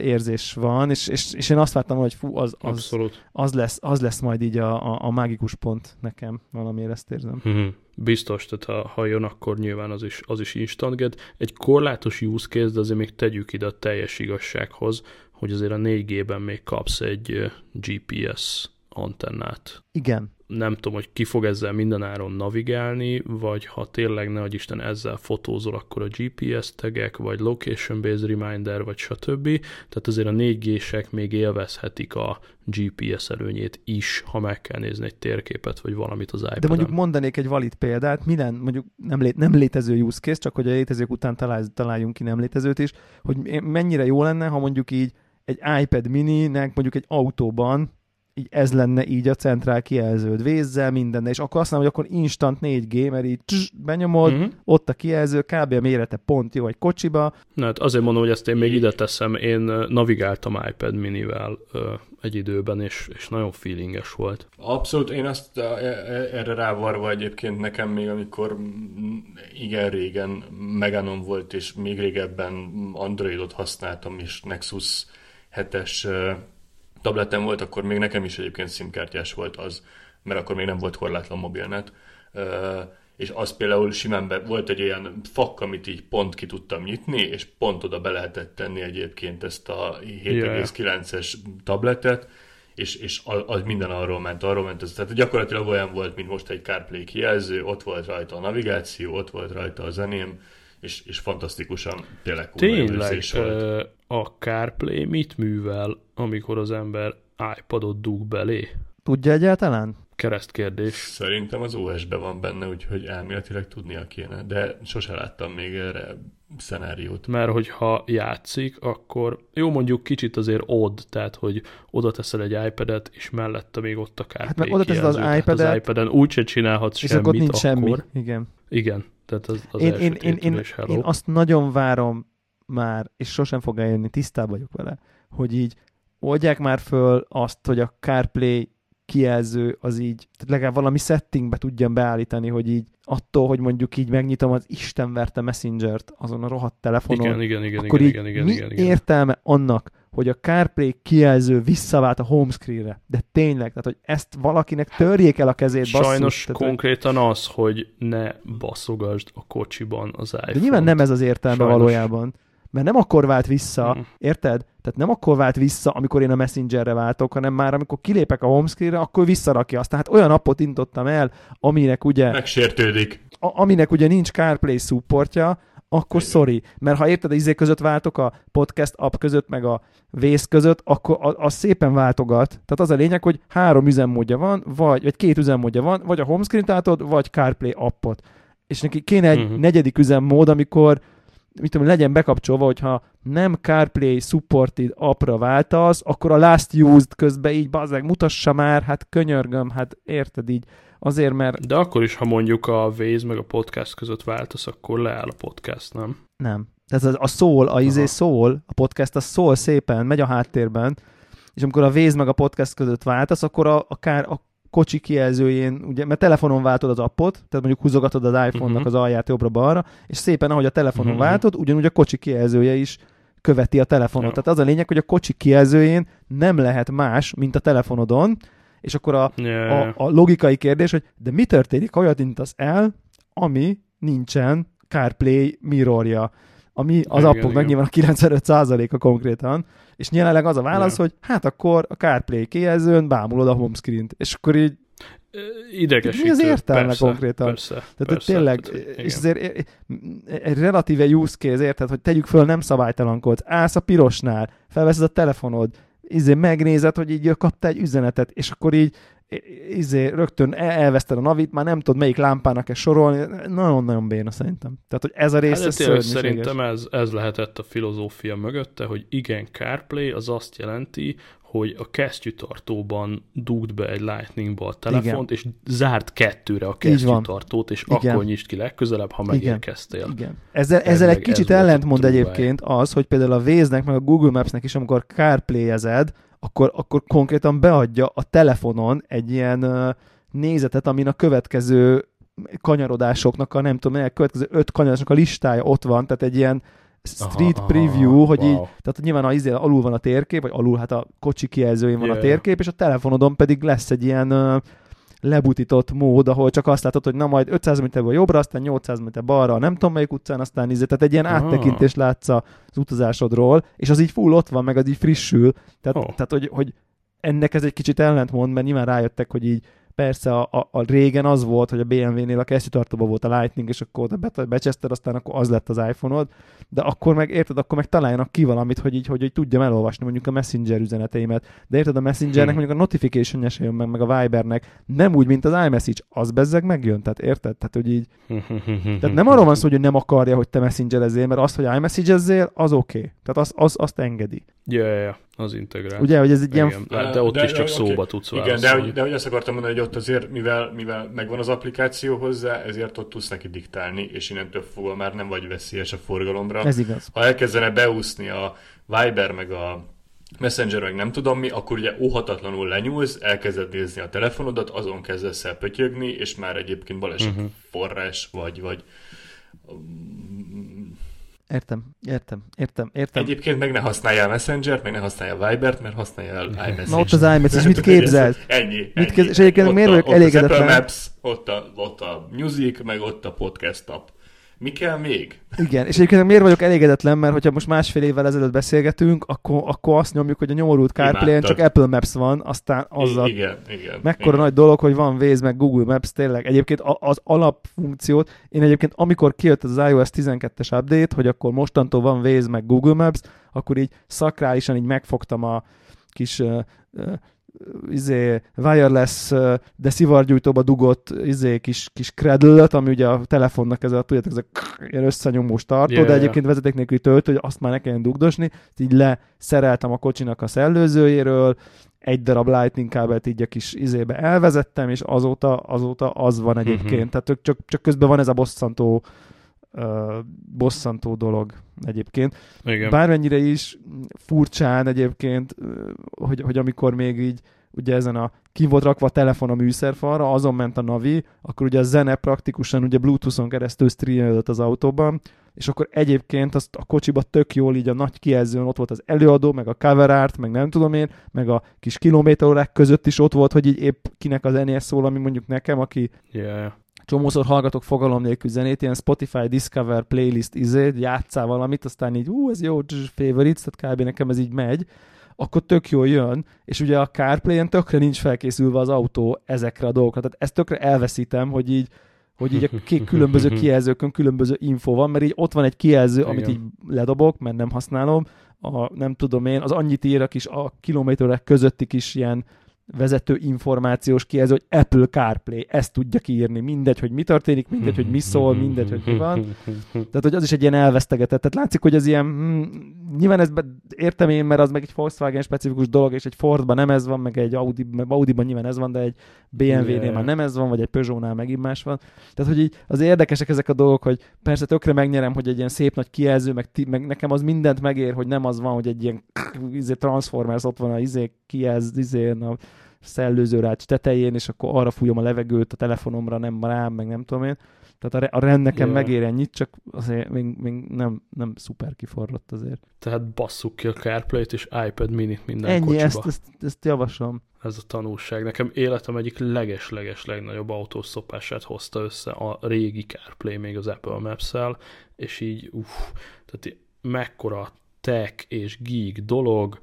érzés van, és, és, és én azt vártam, hogy fú, az, az, Abszolút. az, lesz, az lesz majd így a, a, a mágikus pont nekem, valamiért ezt érzem. Mhm. Biztos, tehát ha, ha jön, akkor nyilván az is, az is instant get. Egy korlátos use case, de azért még tegyük ide a teljes igazsághoz, hogy azért a 4G-ben még kapsz egy GPS antennát. Igen. Nem tudom, hogy ki fog ezzel mindenáron navigálni, vagy ha tényleg, ne Isten, ezzel fotózol, akkor a GPS tegek, vagy location-based reminder, vagy stb. Tehát azért a 4G-sek még élvezhetik a GPS előnyét is, ha meg kell nézni egy térképet, vagy valamit az iPad-en. De mondjuk mondanék egy valid példát, minden mondjuk nem, lé, nem létező use case, csak hogy a létezők után találj, találjunk ki nem létezőt is, hogy mennyire jó lenne, ha mondjuk így egy iPad mini-nek mondjuk egy autóban így ez lenne így a centrál kijelződ vézzel, mindenne, és akkor azt mondom, hogy akkor instant 4G, mert így tss, benyomod, Mhm. ott a kijelző, kb. a mérete pont jó egy kocsiba, Na, hát azért mondom, hogy ezt én még ide teszem. Én navigáltam iPad minivel ö, egy időben, és, és nagyon feelinges volt. Abszolút, én azt e- e- erre rávarva egyébként nekem még, amikor mm, igen régen Meganon volt, és még régebben Androidot használtam, és Nexus 7-es ö, tabletem volt, akkor még nekem is egyébként szimkártyás volt az, mert akkor még nem volt korlátlan mobilnet. És az például simán be, volt egy olyan fak, amit így pont ki tudtam nyitni, és pont oda be lehetett tenni egyébként ezt a 7,9-es tabletet, és, és az, az minden arról ment, arról ment. Ez, tehát gyakorlatilag olyan volt, mint most egy CarPlay kijelző, ott volt rajta a navigáció, ott volt rajta a zeném, és, és fantasztikusan tényleg kurva Tényleg, volt. ö, a CarPlay mit művel, amikor az ember iPadot dug belé? tudja egyáltalán? Keresztkérdés. Szerintem az OS-be van benne, úgyhogy elméletileg tudnia kéne, de sose láttam még erre szenáriót. Mert hogyha játszik, akkor jó mondjuk kicsit azért odd, tehát hogy oda teszel egy iPad-et, és mellette még ott a CarPlay Hát meg oda teszed az tehát iPad-et, az iPad-en úgyse csinálhatsz És semmit akkor nincs semmi. Igen. Igen, tehát az, az Én, első én, én, én, én azt nagyon várom már, és sosem fog eljönni, tisztában vagyok vele, hogy így oldják már föl azt, hogy a CarPlay kijelző az így, tehát legalább valami settingbe tudjam beállítani, hogy így attól, hogy mondjuk így megnyitom az Isten verte Messenger-t azon a rohadt telefonon, igen, igen, igen, akkor igen, így igen, igen, mi igen, igen. értelme annak, hogy a CarPlay kijelző visszavált a homescreenre, de tényleg, tehát hogy ezt valakinek törjék el a kezét, basszus. Sajnos tehát, konkrétan az, hogy ne baszogasd a kocsiban az iPhone-t. De nyilván nem ez az értelme Sajnos. valójában. Mert nem akkor vált vissza, Mm. érted? Tehát nem akkor vált vissza, amikor én a Messengerre váltok, hanem már amikor kilépek a homescreenre, akkor visszarakja azt. Tehát olyan appot intottam el, aminek ugye, Megsértődik. a, aminek ugye nincs CarPlay supportja, akkor Igen. sorry. Mert ha érted, az izé között váltok, a podcast app között, meg a vész között, akkor a- az szépen váltogat. Tehát az a lényeg, hogy három üzemmódja van, vagy, vagy két üzemmódja van, vagy a homescreen-t átod, vagy CarPlay appot. És neki kéne egy uh-huh. negyedik üzemmód, amikor mit tudom, legyen bekapcsolva, hogyha nem CarPlay supported appra váltasz, akkor a last used közben így bazzeg mutassa már, hát könyörgöm, hát érted így. Azért, mert De akkor is, ha mondjuk a Waze meg a podcast között váltasz, akkor leáll a podcast, nem? nem. Tehát az, a szól, a izé szól, a podcast az szól szépen, megy a háttérben, és amikor a Waze meg a podcast között váltasz, akkor a, akár a kocsi kijelzőjén, ugye, mert telefonon váltod az appot, tehát mondjuk húzogatod az iPhone-nak Mhm. az alját jobbra-balra, és szépen, ahogy a telefonon Mhm. váltod, ugyanúgy a kocsi kijelzője is követi a telefonot. Ja. Tehát az a lényeg, hogy a kocsi kijelzőjén nem lehet más, mint a telefonodon, és akkor a, Yeah. a, a logikai kérdés, hogy de mi történik, ha olyat intasz el, ami nincsen CarPlay mirrorja, ami az Igen, appoknak igen. nyilván a 95%-a konkrétan, és jelenleg az a válasz, Ja. hogy hát akkor a CarPlay kijelzőn bámulod a homescreen-t, és akkor így, Idegesítő. Mi az értelme persze, konkrétan? Persze, tehát persze, tényleg, tehát, és igen. azért egy relatíve use case, érted, hogy tegyük föl, nem szabálytalankodsz, állsz a pirosnál, felveszed a telefonod, izé megnézed, hogy így kaptál egy üzenetet, és akkor így izé, rögtön el- elveszted a navit, már nem tudod, melyik lámpának kell sorolni, nagyon-nagyon béna szerintem. Tehát, hogy ez a rész Hát, ez tényleg szerintem ez, ez lehetett a filozófia mögötte, hogy igen, CarPlay az azt jelenti, hogy a kesztyűtartóban dugd be egy Lightningba a telefont, és zárt kettőre a kesztyűtartót, és Igen. akkor nyisd ki legközelebb, ha Igen. megérkeztél. Igen. Ezzel, Ez ezzel egy kicsit ez ellentmond egyébként az, hogy például a Waze-nek, meg a Google Maps-nek is, amikor CarPlay-ezed, akkor, akkor konkrétan beadja a telefonon egy ilyen nézetet, amin a következő kanyarodásoknak a nem tudom, a következő öt kanyarodásoknak a listája ott van, tehát egy ilyen street Aha, aha, preview, hogy wow. így, tehát nyilván a, izé, alul van a térkép, vagy alul, hát a kocsi kijelzőjén van a Yeah. térkép, és a telefonodon pedig lesz egy ilyen lebutított mód, ahol csak azt látod, hogy na majd 500 méterből jobbra, aztán 800 méter balra, nem tudom melyik utcán, aztán izé, tehát egy ilyen Ah. áttekintést látsz az utazásodról, és az így full ott van, meg az így frissül, tehát, Oh. tehát hogy, hogy ennek ez egy kicsit ellentmond, mert nyilván rájöttek, hogy így persze a, a, a régen az volt, hogy a BMW-nél a kesztyűtartóban volt a Lightning, és akkor oda be, becseszted, aztán akkor az lett az iPhone-od, de akkor meg érted, akkor meg találjanak ki valamit, hogy így, hogy, hogy tudjam elolvasni mondjuk a Messenger üzeneteimet. De érted, a Messengernek Hmm. mondjuk a notification se jön meg, meg a Vibernek, nem úgy, mint az iMessage, az bezzeg megjön, tehát érted? Tehát, hogy így, tehát nem arról van szó, hogy nem akarja, hogy te messengerezzél, mert az, hogy iMessage-ezzél, az oké. Okay. Tehát az, az, azt engedi. Ja, ja, ja, az integrált. Ugye, hogy ez egy ilyen... Igen, de, de ott De- is csak oké. szóba tudsz Igen, de, válaszolni. hogy- de hogy azt akartam mondani, hogy ott azért, mivel, mivel megvan az applikáció hozzá, ezért ott tudsz neki diktálni, és innentől fogva már nem vagy veszélyes a forgalomra. Ez igaz. Ha elkezdene beúszni a Viber, meg a Messenger, meg nem tudom mi, akkor ugye óhatatlanul lenyúlsz, elkezded nézni a telefonodat, azon kezdesz el pötyögni, és már egyébként baleset Mhm. forrás vagy, vagy Értem, értem, értem, értem. Egyébként meg ne használjál Messenger, meg ne használjál Vibert, mert használjál iMessage. Na ott az iMessage, mit képzelsz? Ennyi. ennyi. kezd- és egyébként miért a- vagyok ott Az elégedetlen? Apple Maps, ott a, ott a Music, meg ott a Podcast app. Mi kell még? Igen, és egyébként miért vagyok elégedetlen, mert hogyha most másfél évvel ezelőtt beszélgetünk, akkor, akkor azt nyomjuk, hogy a nyomorult Imádtad. csak Apple Maps van, aztán azzal I- igen, igen. Mekkora igen. nagy dolog, hogy van Waze meg Google Maps, tényleg. Egyébként az alapfunkciót, én egyébként amikor kijött az iOS 12-es update, hogy akkor mostantól van Waze meg Google Maps, akkor így szakrálisan így megfogtam a kis uh, uh, izé, wireless, de szivargyújtóba dugott izé, kis, kis cradle ami ugye a telefonnak ez a, tudjátok, ez a ilyen összenyomós tartó, yeah, de egyébként yeah. vezeték nélküli töltő, hogy azt már ne kelljen dugdosni, így leszereltem a kocsinak a szellőzőjéről, egy darab lightning kábelt így a kis izébe elvezettem, és azóta, azóta az van egyébként. Uh-huh. Tehát csak, csak közben van ez a bosszantó uh, bosszantó dolog egyébként. Igen. Bármennyire is furcsán egyébként, hogy, hogy amikor még így ugye ezen a ki volt rakva a telefon a műszerfalra, azon ment a navi, akkor ugye a zene praktikusan ugye Bluetooth-on keresztül streamelődött az autóban, és akkor egyébként azt a kocsiba tök jól így a nagy kijelzőn ott volt az előadó, meg a cover art, meg nem tudom én, meg a kis kilométerórák között is ott volt, hogy így épp kinek a zenéje szól, ami mondjuk nekem, aki yeah. Csomószor hallgatok fogalom nélkül zenét, ilyen Spotify Discover playlist izé, játszál valamit, aztán így, ú, ez jó, favorites, tehát kb. nekem ez így megy, akkor tök jól jön, és ugye a CarPlay-en tökre nincs felkészülve az autó ezekre a dolgokra, tehát ezt tökre elveszítem, hogy így hogy így a két különböző kijelzőkön különböző info van, mert így ott van egy kijelző, Igen. amit így ledobok, mert nem használom, a, nem tudom én, az annyit ír a kis a kilométerek közötti kis ilyen vezető információs kijelző, hogy Apple CarPlay, ezt tudja kiírni, mindegy, hogy mi történik, mindegy, hogy mi szól, mindegy, hogy mi van. Tehát, hogy az is egy ilyen elvesztegetett. Tehát látszik, hogy az ilyen, hm, nyilván ezt értem én, mert az meg egy Volkswagen specifikus dolog, és egy Fordban nem ez van, meg egy Audi, Audi-ban nyilván ez van, de egy BMW-nél már nem ez van, vagy egy Peugeot-nál megint más van. Tehát, hogy így az érdekesek ezek a dolgok, hogy persze tökre megnyerem, hogy egy ilyen szép nagy kijelző, meg, meg nekem az mindent megér, hogy nem az van, hogy egy ilyen izé, Transformers ott van a izé kijelz, izé, a szellőzőrács tetején, és akkor arra fújom a levegőt a telefonomra, nem rám, meg nem tudom én. Tehát a, a rend nekem yeah. megér ennyit, csak azért még, még nem, nem szuper kiforrott azért. Tehát basszuk ki a CarPlay-t és iPad minit minden Ennyi, kocsiba. ezt, ezt, ezt javaslom. Ez a tanulság. Nekem életem egyik leges-leges legnagyobb autószopását hozta össze a régi CarPlay még az Apple Maps-el, és így uff, tehát mekkora tech és geek dolog,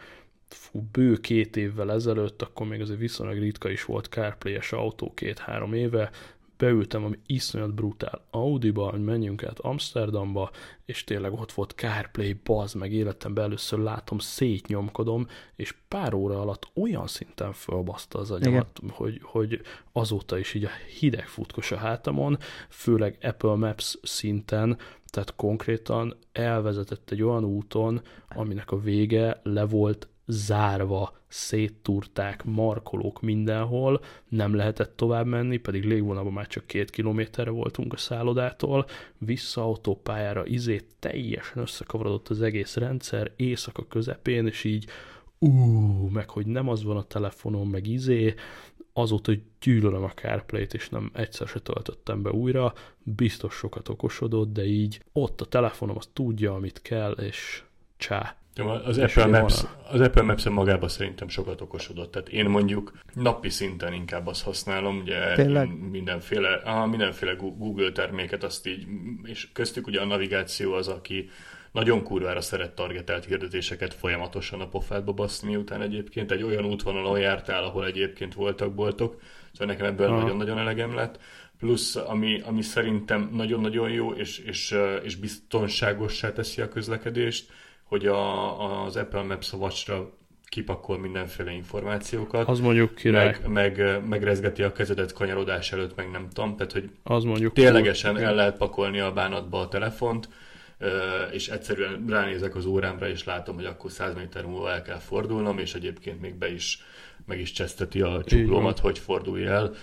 fú, bő két évvel ezelőtt, akkor még azért viszonylag ritka is volt CarPlay-es autó két-három éve, beültem ami iszonyat brutál. Audi-ba, hogy menjünk át Amsterdamba, és tényleg ott volt CarPlay, baz, meg életemben először látom, szétnyomkodom, és pár óra alatt olyan szinten fölbaszta az agyamat, hogy, hogy azóta is így a hideg futkos a hátamon, főleg Apple Maps szinten, tehát konkrétan elvezetett egy olyan úton, aminek a vége le volt zárva, széttúrták, markolók mindenhol, nem lehetett tovább menni, pedig légvonalban már csak két kilométerre voltunk a szállodától, vissza autópályára, izé teljesen összekavarodott az egész rendszer, éjszaka közepén, és így ú, meg hogy nem az van a telefonon, meg izé, azóta, hogy gyűlölöm a CarPlay-t, és nem egyszer se töltöttem be újra, biztos sokat okosodott, de így ott a telefonom, az tudja, amit kell, és csá. Az Apple, Maps, az Apple Maps magában szerintem sokat okosodott. Tehát én mondjuk napi szinten inkább azt használom, ugye Tényleg? mindenféle, aha, mindenféle Google terméket, azt így, és köztük ugye a navigáció az, aki nagyon kurvára szeret targetelt hirdetéseket folyamatosan a pofádba baszni, miután egyébként egy olyan útvonalon jártál, ahol egyébként voltak boltok, szóval nekem ebből nagyon-nagyon elegem lett. Plusz, ami, ami szerintem nagyon-nagyon jó, és, és, és biztonságossá teszi a közlekedést, hogy a, az Apple Maps a watch kipakol mindenféle információkat. Az mondjuk király. Meg, meg, megrezgeti a kezedet kanyarodás előtt, meg nem tudom. Tehát, hogy az mondjuk ténylegesen el lehet pakolni a bánatba a telefont, és egyszerűen ránézek az órámra, és látom, hogy akkor 100 méter múlva el kell fordulnom, és egyébként még be is meg is cseszteti a csuklómat, hogy fordulj el.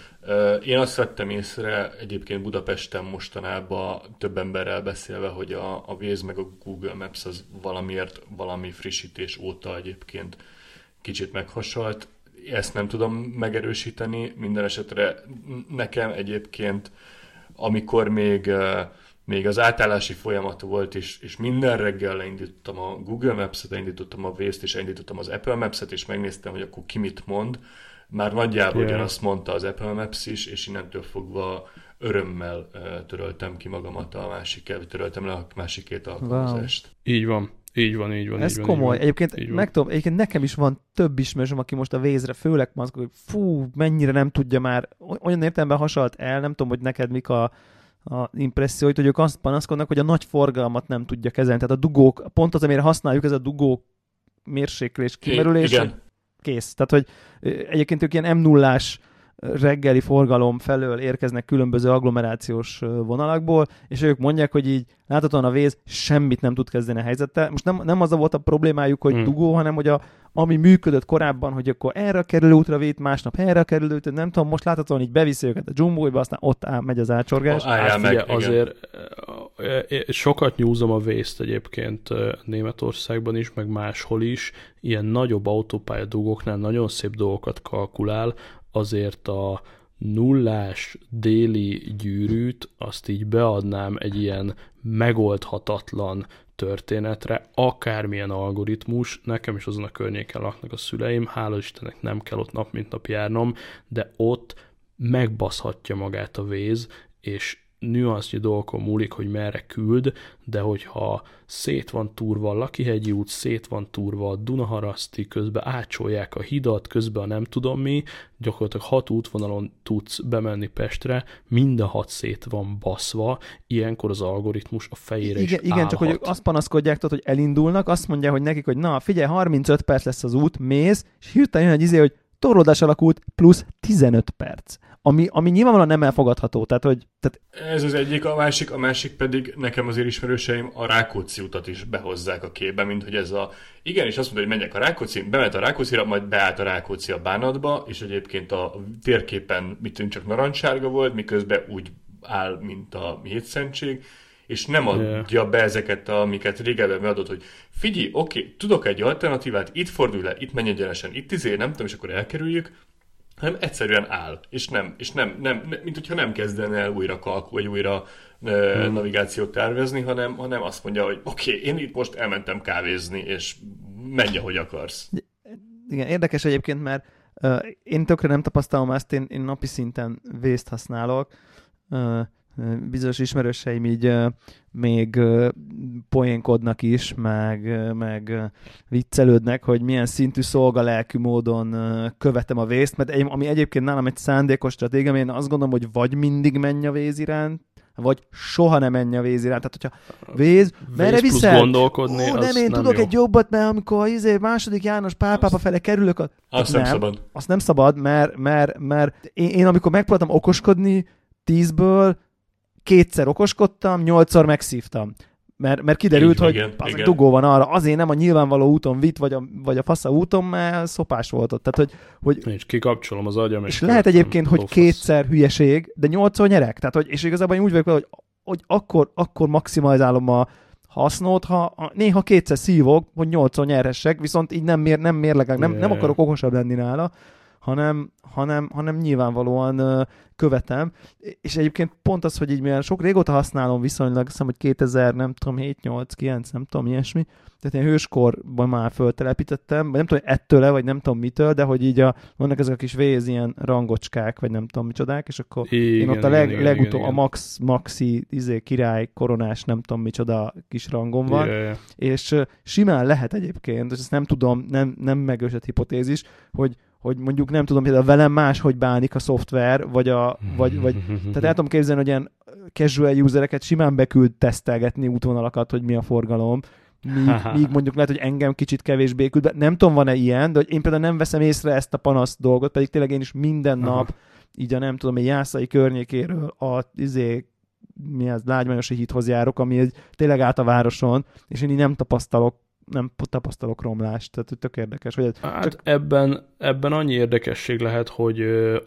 Én azt vettem észre egyébként Budapesten mostanában több emberrel beszélve, hogy a, a Waze meg a Google Maps az valamiért valami frissítés óta egyébként kicsit meghasalt. Ezt nem tudom megerősíteni, minden esetre nekem egyébként, amikor még még az átállási folyamat volt, és, és minden reggel leindítottam a Google Maps-et, elindítottam a Waze-t, és elindítottam az Apple Maps-et, és megnéztem, hogy akkor ki mit mond. Már nagyjából yeah. ugyanazt mondta az Apple Maps is, és innentől fogva örömmel töröltem ki magamat a másik, töröltem le a másik két alkalmazást. Wow. Így van. Így van, így van. Ez így van, komoly. Így van. Egyébként, így van. tudom, egyébként nekem is van több ismerősöm, aki most a vézre, főleg maszk, hogy fú, mennyire nem tudja már, olyan értelemben hasonlt el, nem tudom, hogy neked mik a, a impresszióit, hogy ők azt panaszkodnak, hogy a nagy forgalmat nem tudja kezelni. Tehát a dugók, pont az, amire használjuk, ez a dugók mérséklés, kimerülés. Igen. kész. Tehát, hogy egyébként ők ilyen m 0 reggeli forgalom felől érkeznek különböző agglomerációs vonalakból, és ők mondják, hogy így láthatóan a Véz semmit nem tud kezdeni a helyzettel. Most nem, nem az a volt a problémájuk, hogy hmm. dugó, hanem hogy a, ami működött korábban, hogy akkor erre a kerülő útra vét, másnap erre a kerülő útra, nem tudom, most láthatóan így beviszi őket a Jumbo-ba, aztán ott áll, megy az ácsorgás. Hát, hát, meg, azért sokat nyúzom a vészt egyébként Németországban is, meg máshol is, ilyen nagyobb autópálya dugóknál nagyon szép dolgokat kalkulál, azért a nullás déli gyűrűt azt így beadnám egy ilyen megoldhatatlan történetre, akármilyen algoritmus, nekem is azon a környéken laknak a szüleim, hála Istennek nem kell ott nap mint nap járnom, de ott megbaszhatja magát a véz, és nüansznyi dolgokon múlik, hogy merre küld, de hogyha szét van túrva a Lakihegyi út, szét van túrva a Dunaharaszti, közben ácsolják a hidat, közben a nem tudom mi, gyakorlatilag hat útvonalon tudsz bemenni Pestre, mind a hat szét van baszva, ilyenkor az algoritmus a fejére igen, is Igen, állhat. csak hogy azt panaszkodják, tudod, hogy elindulnak, azt mondja, hogy nekik, hogy na figyelj, 35 perc lesz az út, mész, és hirtelen jön egy izé, hogy torlódás alakult plusz 15 perc ami, ami nyilvánvalóan nem elfogadható. Tehát, hogy, tehát... Ez az egyik, a másik, a másik pedig nekem azért ismerőseim a Rákóczi utat is behozzák a képbe, mint hogy ez a, igen, és azt mondta, hogy menjek a Rákóczi, bement a Rákóczira, majd beállt a Rákóczi a bánatba, és egyébként a térképen mit csak narancsárga volt, miközben úgy áll, mint a hétszentség, és nem adja yeah. be ezeket, amiket régebben beadott, hogy figyelj, oké, okay, tudok egy alternatívát, itt fordulj le, itt menj egyenesen, itt izé, nem tudom, és akkor elkerüljük, hanem egyszerűen áll, és nem, és nem, nem, nem mint hogyha nem kezdene el újra kalkul, vagy újra hmm. navigációt tervezni, hanem, hanem azt mondja, hogy oké, okay, én itt most elmentem kávézni, és menj, ahogy akarsz. Igen, érdekes egyébként, mert uh, én tökre nem tapasztalom ezt, én, én napi szinten vészt használok, uh, bizonyos ismerőseim így még poénkodnak is, meg, meg viccelődnek, hogy milyen szintű szolgalelkű módon követem a vészt, mert ami egyébként nálam egy szándékos stratégia, én azt gondolom, hogy vagy mindig menj a víz iránt, vagy soha nem menj a víz iránt. Tehát, hogyha víz, merre viszel? gondolkodni, Ó, nem, én nem tudok jó. egy jobbat, mert amikor izé, második János pálpápa fele kerülök, a... azt nem, nem szabad. Azt nem szabad, mert, mert, mert én, én amikor megpróbáltam okoskodni tízből, kétszer okoskodtam, nyolcszor megszívtam. Mert, mert kiderült, igen, hogy igen, az igen. dugó van arra, azért nem a nyilvánvaló úton vitt, vagy a, vagy a fasza úton, mert szopás volt ott. Tehát, hogy, hogy, és kikapcsolom az agyam. És, és lehet egyébként, hogy kétszer hülyeség, de nyolcszor nyerek. Tehát, hogy, és igazából én úgy vagyok, hogy, hogy akkor, akkor maximalizálom a hasznot, ha néha kétszer szívok, hogy nyolcszor nyerhessek, viszont így nem, mér, nem mérlegek, nem, nem akarok okosabb lenni nála, hanem, hanem, hanem nyilvánvalóan követem. És egyébként pont az, hogy így milyen sok régóta használom viszonylag, azt hiszem, hogy 2000, nem tudom, 7, 8, 9, nem tudom, ilyesmi. Tehát én hőskorban már föltelepítettem, vagy nem tudom, ettől vagy nem tudom mitől, de hogy így a, vannak ezek a kis véz ilyen rangocskák, vagy nem tudom micsodák, és akkor igen, én ott a leg, igen, legutóbb igen, a Max, Maxi, izé, király, koronás, nem tudom micsoda kis rangom van, yeah. és simán lehet egyébként, és ezt nem tudom, nem, nem megősött hipotézis, hogy hogy mondjuk nem tudom, például velem máshogy bánik a szoftver, vagy a, vagy, vagy tehát el tudom képzelni, hogy ilyen casual usereket simán beküld tesztelgetni útvonalakat, hogy mi a forgalom, míg, míg mondjuk lehet, hogy engem kicsit kevésbé küld be. Nem tudom, van-e ilyen, de hogy én például nem veszem észre ezt a panasz dolgot, pedig tényleg én is minden nap, így a nem tudom, egy jászai környékéről a izé, mi az, lágymányosi hithoz járok, ami egy, tényleg át a városon, és én így nem tapasztalok nem tapasztalok romlást, tehát tök érdekes. Hogy hát csak... ebben, ebben annyi érdekesség lehet, hogy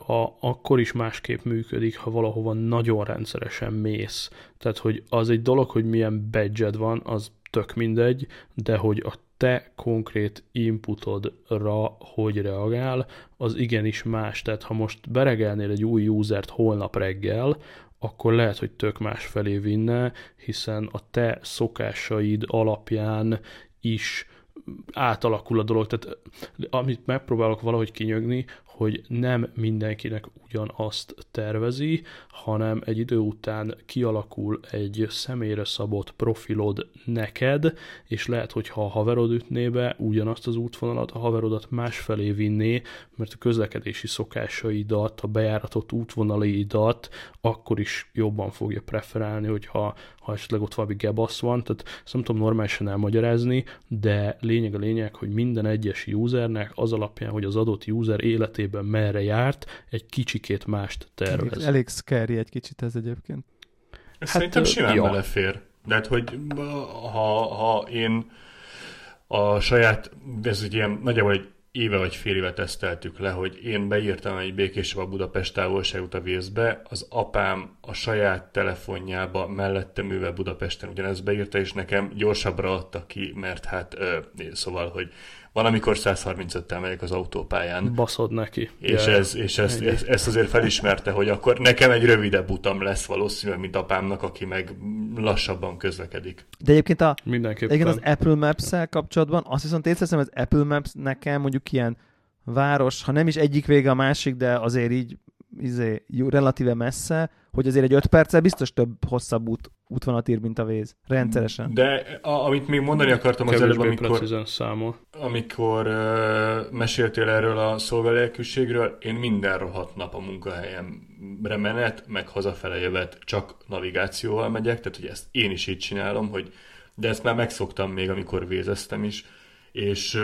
a, akkor is másképp működik, ha valahova nagyon rendszeresen mész. Tehát, hogy az egy dolog, hogy milyen badge van, az tök mindegy, de hogy a te konkrét inputodra hogy reagál, az igenis más. Tehát ha most beregelnél egy új usert holnap reggel, akkor lehet, hogy tök más felé vinne, hiszen a te szokásaid alapján is átalakul a dolog. Tehát amit megpróbálok valahogy kinyögni, hogy nem mindenkinek ugyanazt tervezi, hanem egy idő után kialakul egy személyre szabott profilod neked, és lehet, hogy ha a haverod ütné be ugyanazt az útvonalat, a haverodat másfelé vinné, mert a közlekedési szokásaidat, a bejáratott útvonalidat akkor is jobban fogja preferálni, hogyha ha esetleg ott valami gebasz van, tehát ezt nem tudom normálisan elmagyarázni, de lényeg a lényeg, hogy minden egyes usernek az alapján, hogy az adott user életében merre járt, egy kicsikét mást tervez. Elég, elég scary egy kicsit ez egyébként. Hát, Szerintem simán ja. belefér. De hát, hogy ha, ha én a saját, ez egy ilyen nagyjából egy éve vagy fél éve teszteltük le, hogy én beírtam egy békésebb a Budapest távolságot a vészbe, az apám a saját telefonjába mellettem ülve Budapesten ugyanezt beírta, és nekem gyorsabbra adta ki, mert hát ö, szóval, hogy van, amikor 135-tel megyek az autópályán. Baszod neki. És, ez, és ezt, ezt, ezt azért felismerte, hogy akkor nekem egy rövidebb utam lesz valószínűleg, mint apámnak, aki meg lassabban közlekedik. De egyébként, a, Mindenképpen. egyébként az Apple Maps-szel kapcsolatban azt viszont észreveszem, az Apple Maps nekem mondjuk ilyen város, ha nem is egyik vége a másik, de azért így izé, jó, relatíve messze, hogy azért egy 5 perccel biztos több hosszabb út, útvonalat ír, mint a véz. Rendszeresen. De a, amit még mondani akartam az előbb, amikor, számol. amikor uh, meséltél erről a szolgalélkűségről, én minden rohadt nap a munkahelyemre menet, meg hazafele jövet csak navigációval megyek, tehát hogy ezt én is így csinálom, hogy de ezt már megszoktam még, amikor vézeztem is, és,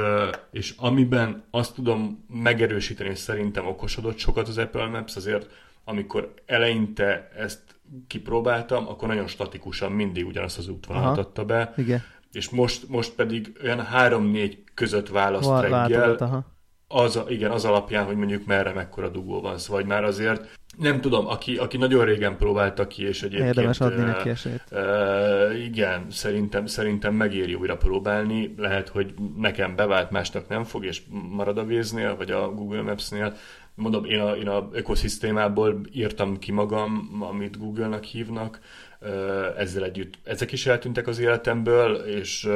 és amiben azt tudom megerősíteni, és szerintem okosodott sokat az Apple Maps, azért amikor eleinte ezt kipróbáltam, akkor nagyon statikusan mindig ugyanazt az útvonalat adta be. Igen. És most, most pedig olyan három-négy között választ Val- reggel. aha. Az, igen, az alapján, hogy mondjuk merre mekkora dugó van. Szóval már azért nem tudom, aki, aki nagyon régen próbálta ki, és egyébként... Érdemes adni neki esélyt. Uh, igen, szerintem, szerintem megéri újra próbálni. Lehet, hogy nekem bevált, másnak nem fog, és marad a véznél, vagy a Google Maps-nél. Mondom, én a, én a ökoszisztémából írtam ki magam, amit Google-nak hívnak, ezzel együtt ezek is eltűntek az életemből, és,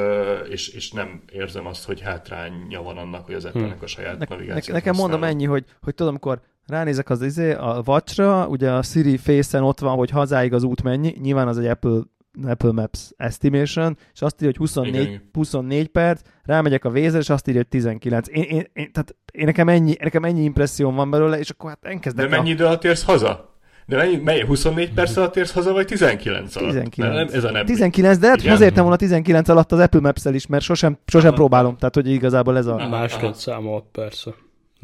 és, és nem érzem azt, hogy hátránya van annak, hogy az Apple-nek a saját ne, navigációt Nekem használom. mondom ennyi, hogy, hogy tudom, amikor ránézek az izé, a vacsra, ugye a Siri face ott van, hogy hazáig az út mennyi, nyilván az egy Apple Apple Maps Estimation, és azt írja, hogy 24, Igen. 24 perc, rámegyek a vézre, és azt írja, hogy 19. Én, én, én, tehát én nekem, ennyi, nekem ennyi impresszióm van belőle, és akkor hát elkezdek De mennyi idő alatt érsz haza? De mennyi, mely, 24 perc alatt érsz haza, vagy 19 alatt? 19. Nem, ez a nem. 19, de hát azért nem volna 19 alatt az Apple Maps-el is, mert sosem, sosem próbálom, tehát hogy igazából ez a... Másként számolt, persze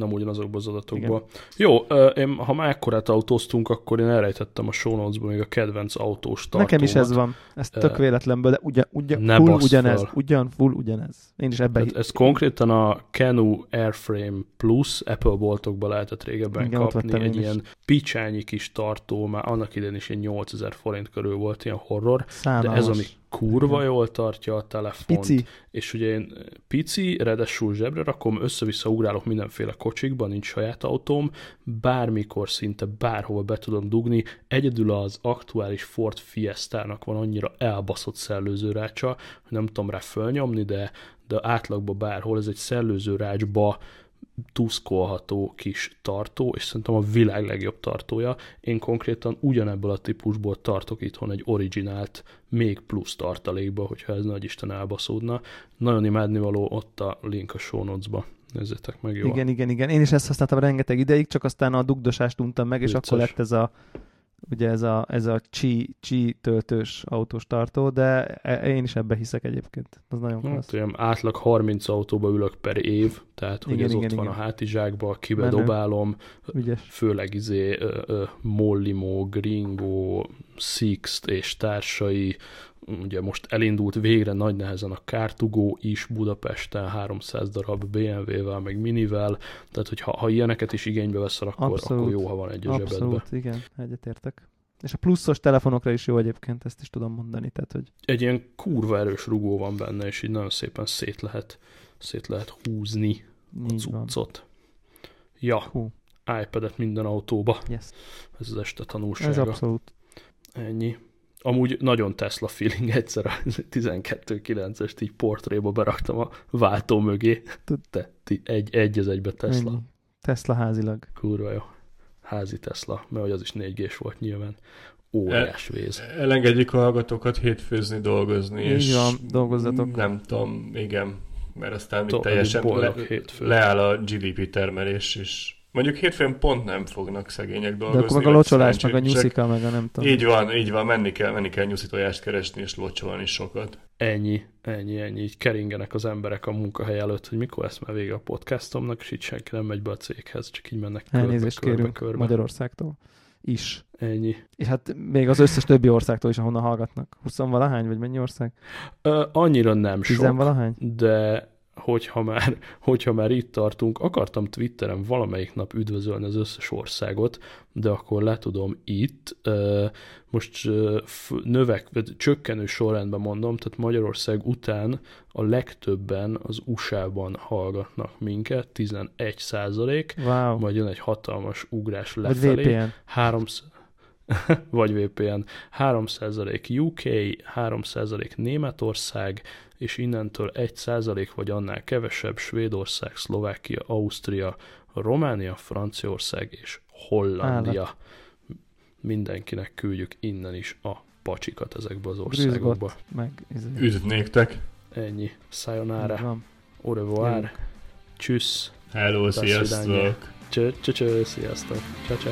nem ugyanazokból az adatokból. Igen. Jó, én, ha már ekkorát autóztunk, akkor én elrejtettem a show notes még a kedvenc autós tartómat. Nekem is ez van. Ez tök véletlenből, de ugyan, ugyan, ne full ugyanez. Fel. Ugyan, full ugyanez. Én is ebben... Ez konkrétan a Canu Airframe Plus Apple boltokban lehetett régebben Igen, kapni. Egy ilyen is. picsányi kis tartó, már annak idején is ilyen 8000 forint körül volt, ilyen horror. Szállalmas. De ez, ami kurva jól tartja a telefont. Pici. És ugye én pici, redesül zsebre rakom, össze-vissza ugrálok mindenféle kocsikban, nincs saját autóm, bármikor szinte bárhova be tudom dugni, egyedül az aktuális Ford Fiesta-nak van annyira elbaszott szellőző rácsa, hogy nem tudom rá fölnyomni, de, de átlagban bárhol ez egy szellőző rácsba tuszkolható kis tartó, és szerintem a világ legjobb tartója. Én konkrétan ugyanebből a típusból tartok itthon egy originált, még plusz tartalékba, hogyha ez nagy Isten elbaszódna. Nagyon imádnivaló ott a link a show notes-ba. Nézzétek meg jól. Igen, igen, igen. Én is ezt használtam rengeteg ideig, csak aztán a dugdosást untam meg, Vicces. és akkor lett ez a ugye ez a, ez a chi, chi töltős autós tartó, de e, én is ebbe hiszek egyébként. Az nagyon hát, klassz. Olyan átlag 30 autóba ülök per év, tehát hogy igen, ez igen, ott igen. van a hátizsákba, kibe Menő. dobálom, Ügyes. főleg izé uh, uh, Mollimo, Gringo, Sixt és társai, ugye most elindult végre nagy nehezen a Kártugó is Budapesten 300 darab BMW-vel, meg minivel, tehát hogy ha, ha ilyeneket is igénybe veszel, akkor, abszolút, akkor jó, ha van egy a Abszolút, zsebedbe. igen, egyetértek. És a pluszos telefonokra is jó egyébként, ezt is tudom mondani. Tehát, hogy... Egy ilyen kurva erős rugó van benne, és így nagyon szépen szét lehet, szét lehet húzni a cuccot. Ja, Hú. iPad-et minden autóba. Yes. Ez az este tanulsága. Ez abszolút. Ennyi. Amúgy nagyon Tesla feeling egyszer a 12.9-est így portréba beraktam a váltó mögé. Te, egy, egy az egybe Tesla. Ennyi. Tesla házilag. Kurva jó. Házi Tesla, mert hogy az is 4 g volt nyilván. Óriás vész. Elengedjük a hallgatókat hétfőzni, dolgozni. Így és van, dolgozzatok. Nem tudom, igen, mert aztán További teljesen le, hétfő. leáll a GDP termelés, és mondjuk hétfőn pont nem fognak szegények De dolgozni. akkor meg a locsolás, meg a nyuszika, meg a nem tudom. Így van, így van, menni kell, menni kell nyuszi tojást keresni, és locsolni sokat. Ennyi, ennyi, ennyi. Így keringenek az emberek a munkahely előtt, hogy mikor lesz már vége a podcastomnak, és így senki nem megy be a céghez, csak így mennek körbe, Elnézést körbe, kérünk körbe. Magyarországtól is. Ennyi. És hát még az összes többi országtól is, ahonnan hallgatnak. 20 valahány, vagy mennyi ország? Ö, annyira nem 10 sok, valahány? de hogyha már, hogyha már itt tartunk, akartam Twitteren valamelyik nap üdvözölni az összes országot, de akkor letudom itt. Most növek, vagy csökkenő sorrendben mondom, tehát Magyarország után a legtöbben az USA-ban hallgatnak minket, 11 százalék, Wow. majd jön egy hatalmas ugrás Vagy lefelé. VPN. 3 vagy VPN, 3% UK, 3% Németország, és innentől 1% vagy annál kevesebb Svédország, Szlovákia, Ausztria, Románia, Franciaország és Hollandia. Állat. Mindenkinek küldjük innen is a pacsikat ezekbe az országokba. Brüzgot, Üdv néktek! Ennyi. Sayonara. Au revoir. Tschüss. Hello, sziasztok! Cső, cső, cső, sziasztok. Csá, csá.